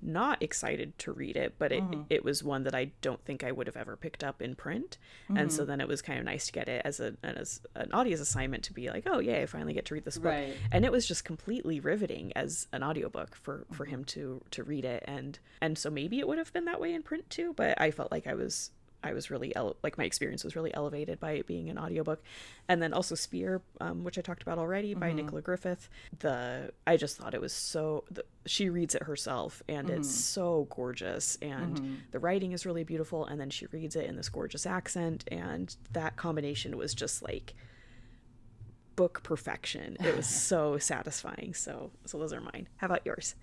not excited to read it, but it, mm-hmm. it was one that I don't think I would have ever picked up in print. Mm-hmm. And so mm-hmm. then it was kind of nice to get it as a as an Audies assignment to be like, oh yeah, I finally get to read this book. Right. And it was just completely riveting as an audiobook for for mm-hmm. him to to read it and and so maybe it would have been that way in print too, but I felt like I was I was really ele- like my experience was really elevated by it being an audiobook. And then also Spear, um, which I talked about already by mm-hmm. Nicola Griffith. The I just thought it was so the, she reads it herself and mm-hmm. it's so gorgeous and mm-hmm. the writing is really beautiful and then she reads it in this gorgeous accent and that combination was just like book perfection. It was so satisfying. So so those are mine. How about yours?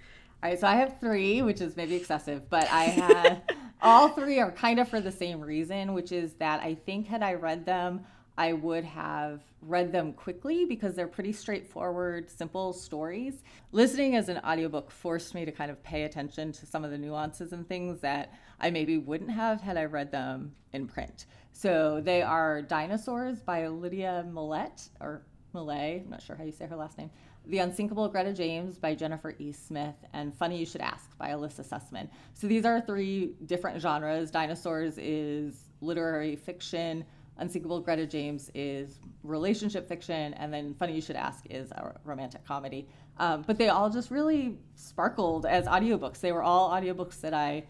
All right, so I have three, which is maybe excessive, but I had all three are kind of for the same reason, which is that I think had I read them, I would have read them quickly because they're pretty straightforward, simple stories. Listening as an audiobook forced me to kind of pay attention to some of the nuances and things that I maybe wouldn't have had I read them in print. So they are Dinosaurs by Lydia Millette or Millay, I'm not sure how you say her last name. The Unsinkable Greta James by Jennifer E. Smith, and Funny You Should Ask by Elissa Sussman. So these are three different genres. Dinosaurs is literary fiction, Unsinkable Greta James is relationship fiction, and then Funny You Should Ask is a romantic comedy. Um, but they all just really sparkled as audiobooks. They were all audiobooks that I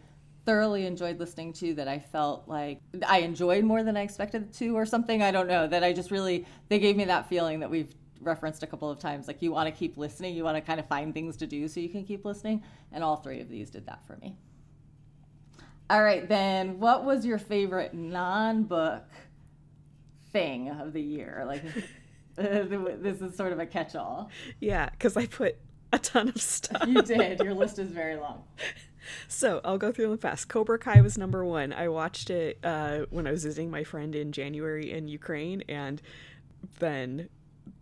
thoroughly enjoyed listening to that I felt like I enjoyed more than I expected to or something. I don't know. That I just really, they gave me that feeling that we've referenced a couple of times. Like you want to keep listening, you want to kind of find things to do so you can keep listening. And all three of these did that for me. All right, then, what was your favorite non book thing of the year? Like, this is sort of a catch all. Yeah, because I put a ton of stuff. You did. Your list is very long. So I'll go through them fast. Cobra Kai was number one. I watched it uh, when I was visiting my friend in January in Ukraine, and then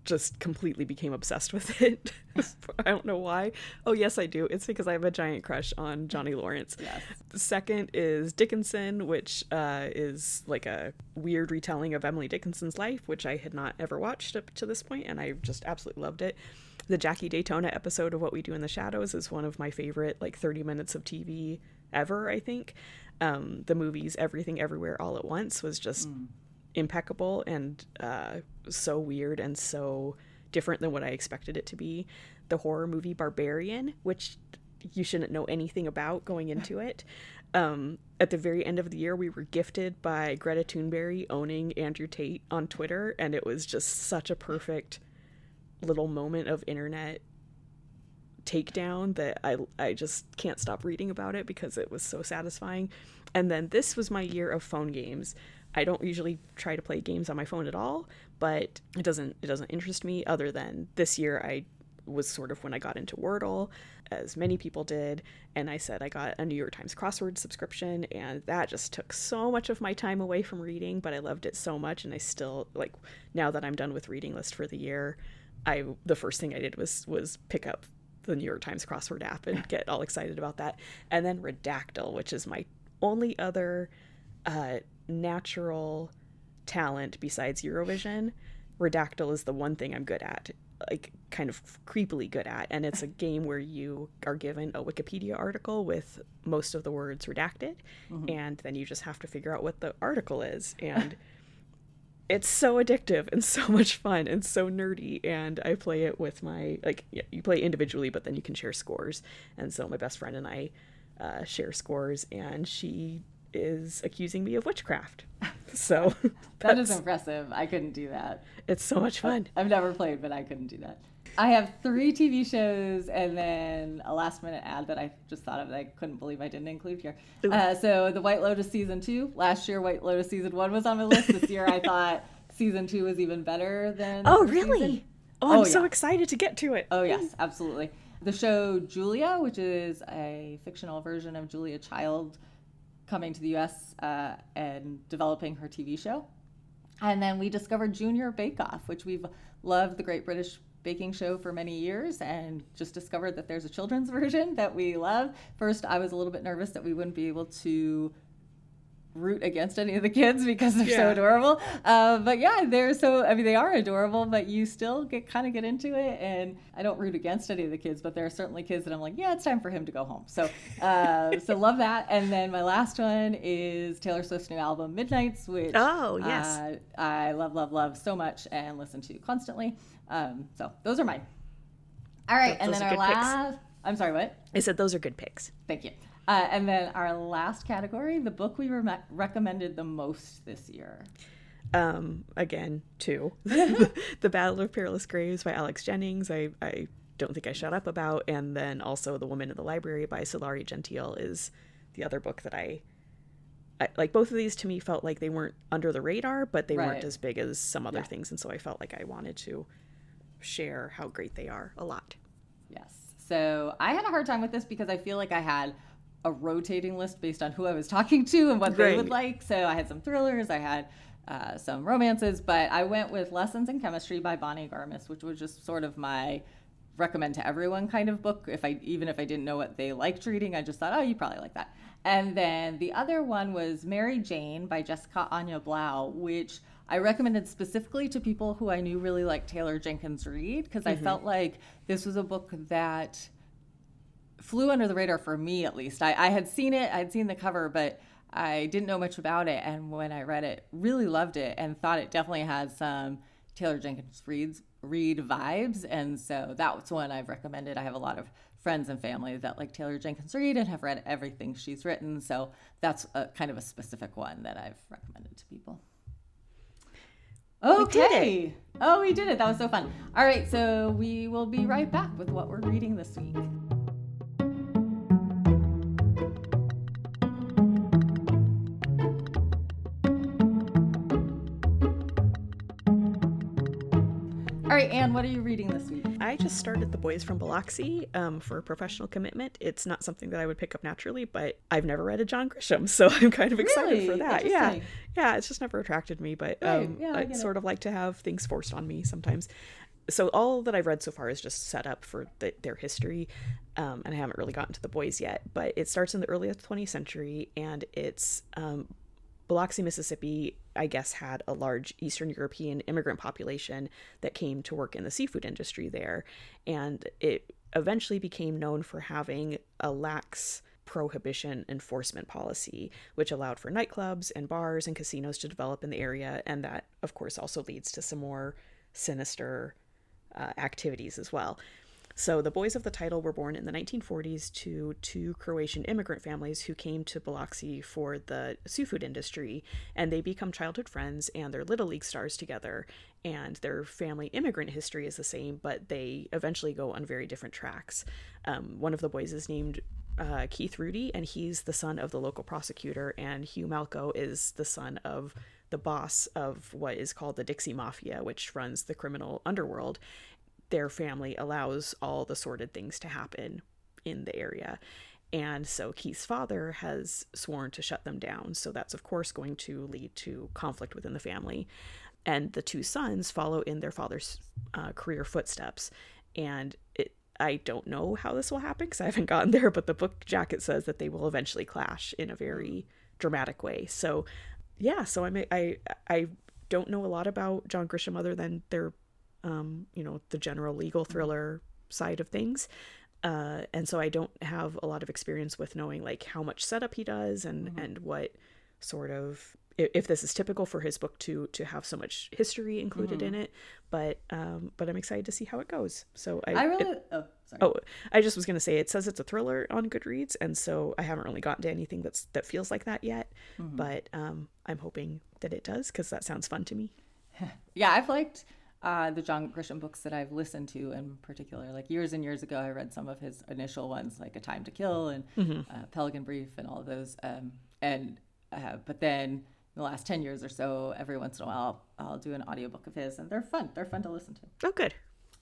just completely became obsessed with it. I don't know why. Oh, yes, I do. It's because I have a giant crush on Johnny Lawrence. Yes. The second is Dickinson, which uh, is like a weird retelling of Emily Dickinson's life, which I had not ever watched up to this point, and I just absolutely loved it. The Jackie Daytona episode of What We Do in the Shadows is one of my favorite, like, 30 minutes of TV ever, I think. Um, the movies Everything Everywhere All at Once was just. Mm impeccable and uh, so weird and so different than what I expected it to be. The horror movie Barbarian, which you shouldn't know anything about going into it. Um, at the very end of the year, we were gifted by Greta Thunberg owning Andrew Tate on Twitter, and it was just such a perfect little moment of internet takedown that I I just can't stop reading about it because it was so satisfying. And then this was my year of phone games. I don't usually try to play games on my phone at all, but it doesn't it doesn't interest me other than this year I was sort of when I got into Wordle, as many people did, and I said I got a New York Times crossword subscription, and that just took so much of my time away from reading, but I loved it so much, and I still like now that I'm done with reading list for the year, I the first thing I did was was pick up the New York Times crossword app and get all excited about that, and then Redactle, which is my only other uh, natural talent besides Eurovision, Redactle is the one thing I'm good at, like kind of creepily good at. And it's a game where you are given a Wikipedia article with most of the words redacted, mm-hmm. and then you just have to figure out what the article is. And it's so addictive and so much fun and so nerdy. And I play it with my, like, yeah, you play individually, but then you can share scores. And so my best friend and I uh, share scores, and she is accusing me of witchcraft. So that is impressive. I couldn't do that. It's so much fun. I've never played, but I couldn't do that. I have three TV shows and then a last minute ad that I just thought of that I couldn't believe I didn't include here. Uh, so the White Lotus season two. Last year, White Lotus season one was on my list. This year, I thought season two was even better than. Oh, really? Season. Oh, I'm Oh, so yeah. excited to get to it. Oh, yes, absolutely. The show Julia, which is a fictional version of Julia Child coming to the US uh, and developing her TV show. And then we discovered Junior Bake Off, which we've loved the Great British Baking Show for many years and just discovered that there's a children's version that we love. First, I was a little bit nervous that we wouldn't be able to root against any of the kids because they're so adorable. Uh, but yeah, they're so, I mean, they are adorable, but you still get kind of get into it. And I don't root against any of the kids, but there are certainly kids that I'm like, yeah, it's time for him to go home. So, uh, so love that. And then my last one is Taylor Swift's new album, Midnights, which Oh, yes. uh, I love, love, love so much and listen to constantly. Um, so those are mine. All right. And then our good picks. last, I'm sorry, what? I said those are good picks. Thank you. Uh, and then our last category, the book we re- recommended the most this year. Um, again, two. the Ballad of Perilous Graves by Alex Jennings. I, I don't think I shut up about, and then also The Woman in the Library by Sulari Gentill is the other book that I, I like. Both of these to me felt like they weren't under the radar, but they Right. weren't as big as some other Yeah. things, and so I felt like I wanted to share how great they are a lot. Yes. So I had a hard time with this because I feel like I had a rotating list based on who I was talking to and what they would like. So I had some thrillers, I had uh, some romances, but I went with Lessons in Chemistry by Bonnie Garmus, which was just sort of my recommend to everyone kind of book. If I even if I didn't know what they liked reading, I just thought, oh, you probably like that. And then the other one was Mary Jane by Jessica Anya Blau, which I recommended specifically to people who I knew really liked Taylor Jenkins Reid because I felt like this was a book that flew under the radar for me at least. I, I had seen it, I'd seen the cover, but I didn't know much about it. And when I read it, really loved it and thought it definitely had some Taylor Jenkins Reid's read vibes. And so that's one I've recommended. I have a lot of friends and family that like Taylor Jenkins Reid and have read everything she's written. So that's a, kind of a specific one that I've recommended to people. Okay. Oh, we did it. That was so fun. All right. So we will be right back with what we're reading this week. All right, Anne, what are you reading this week? I just started The Boys from Biloxi um, for professional commitment. It's not something that I would pick up naturally, but I've never read a John Grisham, so I'm kind of excited for that. Yeah, yeah, it's just never attracted me, but um, yeah, I I, get it. sort of like to have things forced on me sometimes. So all that I've read so far is just set up for the, their history, um, and I haven't really gotten to the boys yet. But it starts in the early 20th century, and it's um, Biloxi, Mississippi, I guess, had a large Eastern European immigrant population that came to work in the seafood industry there. And it eventually became known for having a lax prohibition enforcement policy, which allowed for nightclubs and bars and casinos to develop in the area. And that, of course, also leads to some more sinister uh, activities as well. So the boys of the title were born in the 1940s to two Croatian immigrant families who came to Biloxi for the seafood industry, and they become childhood friends and they're little league stars together. And their family immigrant history is the same, but they eventually go on very different tracks. Um, one of the boys is named uh, Keith Rudy, and he's the son of the local prosecutor, and Hugh Malco is the son of the boss of what is called the Dixie Mafia, which runs the criminal underworld their family allows all the sordid things to happen in the area. And so Keith's father has sworn to shut them down. So that's, of course, going to lead to conflict within the family. And the two sons follow in their father's uh, career footsteps. And it, I don't know how this will happen because I haven't gotten there, but the book jacket says that they will eventually clash in a very dramatic way. So, yeah, so I'm, I, I don't know a lot about John Grisham other than their um, you know, the general legal thriller side of things. Uh, and so I don't have a lot of experience with knowing like how much setup he does and and what sort of if, this is typical for his book to to have so much history included in it. But um, but I'm excited to see how it goes. So I, I it- really. oh, sorry. Oh, I just was gonna say it says it's a thriller on Goodreads, and so I haven't really gotten to anything that's that feels like that yet. But um, I'm hoping that it does because that sounds fun to me. Yeah, I've liked uh, the John Grisham books that I've listened to in particular. Like years and years ago, I read some of his initial ones, like A Time to Kill and uh, Pelican Brief and all of those. Um, and uh, but then in the last ten years or so, every once in a while, I'll, I'll do an audiobook of his, and they're fun. They're fun to listen to. Oh, good.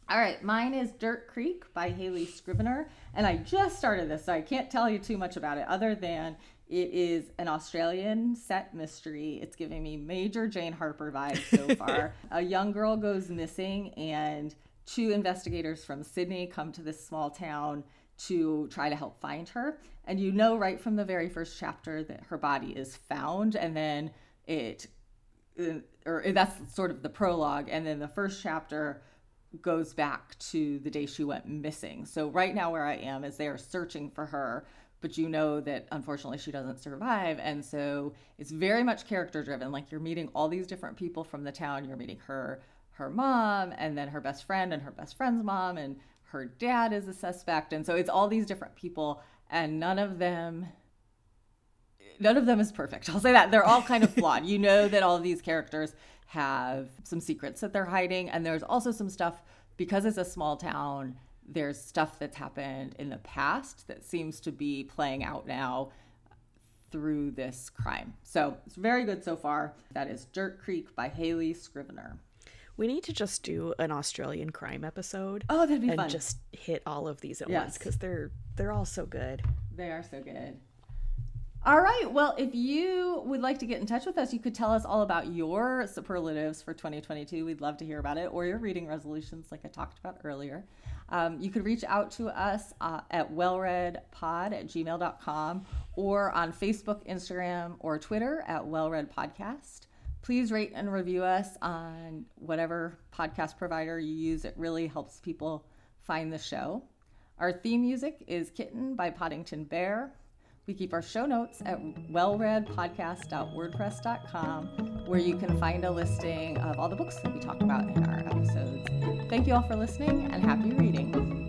All right, mine is Dirt Creek by Hayley Scrivenor, and I just started this, so I can't tell you too much about it other than it is an Australian set mystery. It's giving me major Jane Harper vibes so far. a young girl goes missing, and two investigators from Sydney come to this small town to try to help find her. And you know right from the very first chapter that her body is found, and then it, uh, or that's sort of the prologue, and then the first chapter goes back to the day she went missing. So right now where I am is they are searching for her, but you know that unfortunately she doesn't survive and so it's very much character driven. Like you're meeting all these different people from the town, you're meeting her her mom and then her best friend and her best friend's mom and her dad is a suspect and so it's all these different people and none of them none of them is perfect. I'll say that. They're all kind of flawed. you know that all of these characters have some secrets that they're hiding. And there's also some stuff, because it's a small town, there's stuff that's happened in the past that seems to be playing out now through this crime. So it's very good so far. That is Dirt Creek by Hayley Scrivenor. We need to just do an Australian crime episode. Oh, that'd be and fun. just hit all of these at Yes. once because they're they're all so good. They are so good. All right. Well, if you would like to get in touch with us, you could tell us all about your superlatives for 2022. We'd love to hear about it, or your reading resolutions, like I talked about earlier. Um, you could reach out to us uh, at wellreadpod at gmail.com or on Facebook, Instagram, or Twitter at wellreadpodcast. Please rate and review us on whatever podcast provider you use. It really helps people find the show. Our theme music is Kitten by Podington Bear. We keep our show notes at wellreadpodcast.wordpress.com, where you can find a listing of all the books that we talk about in our episodes. Thank you all for listening and happy reading.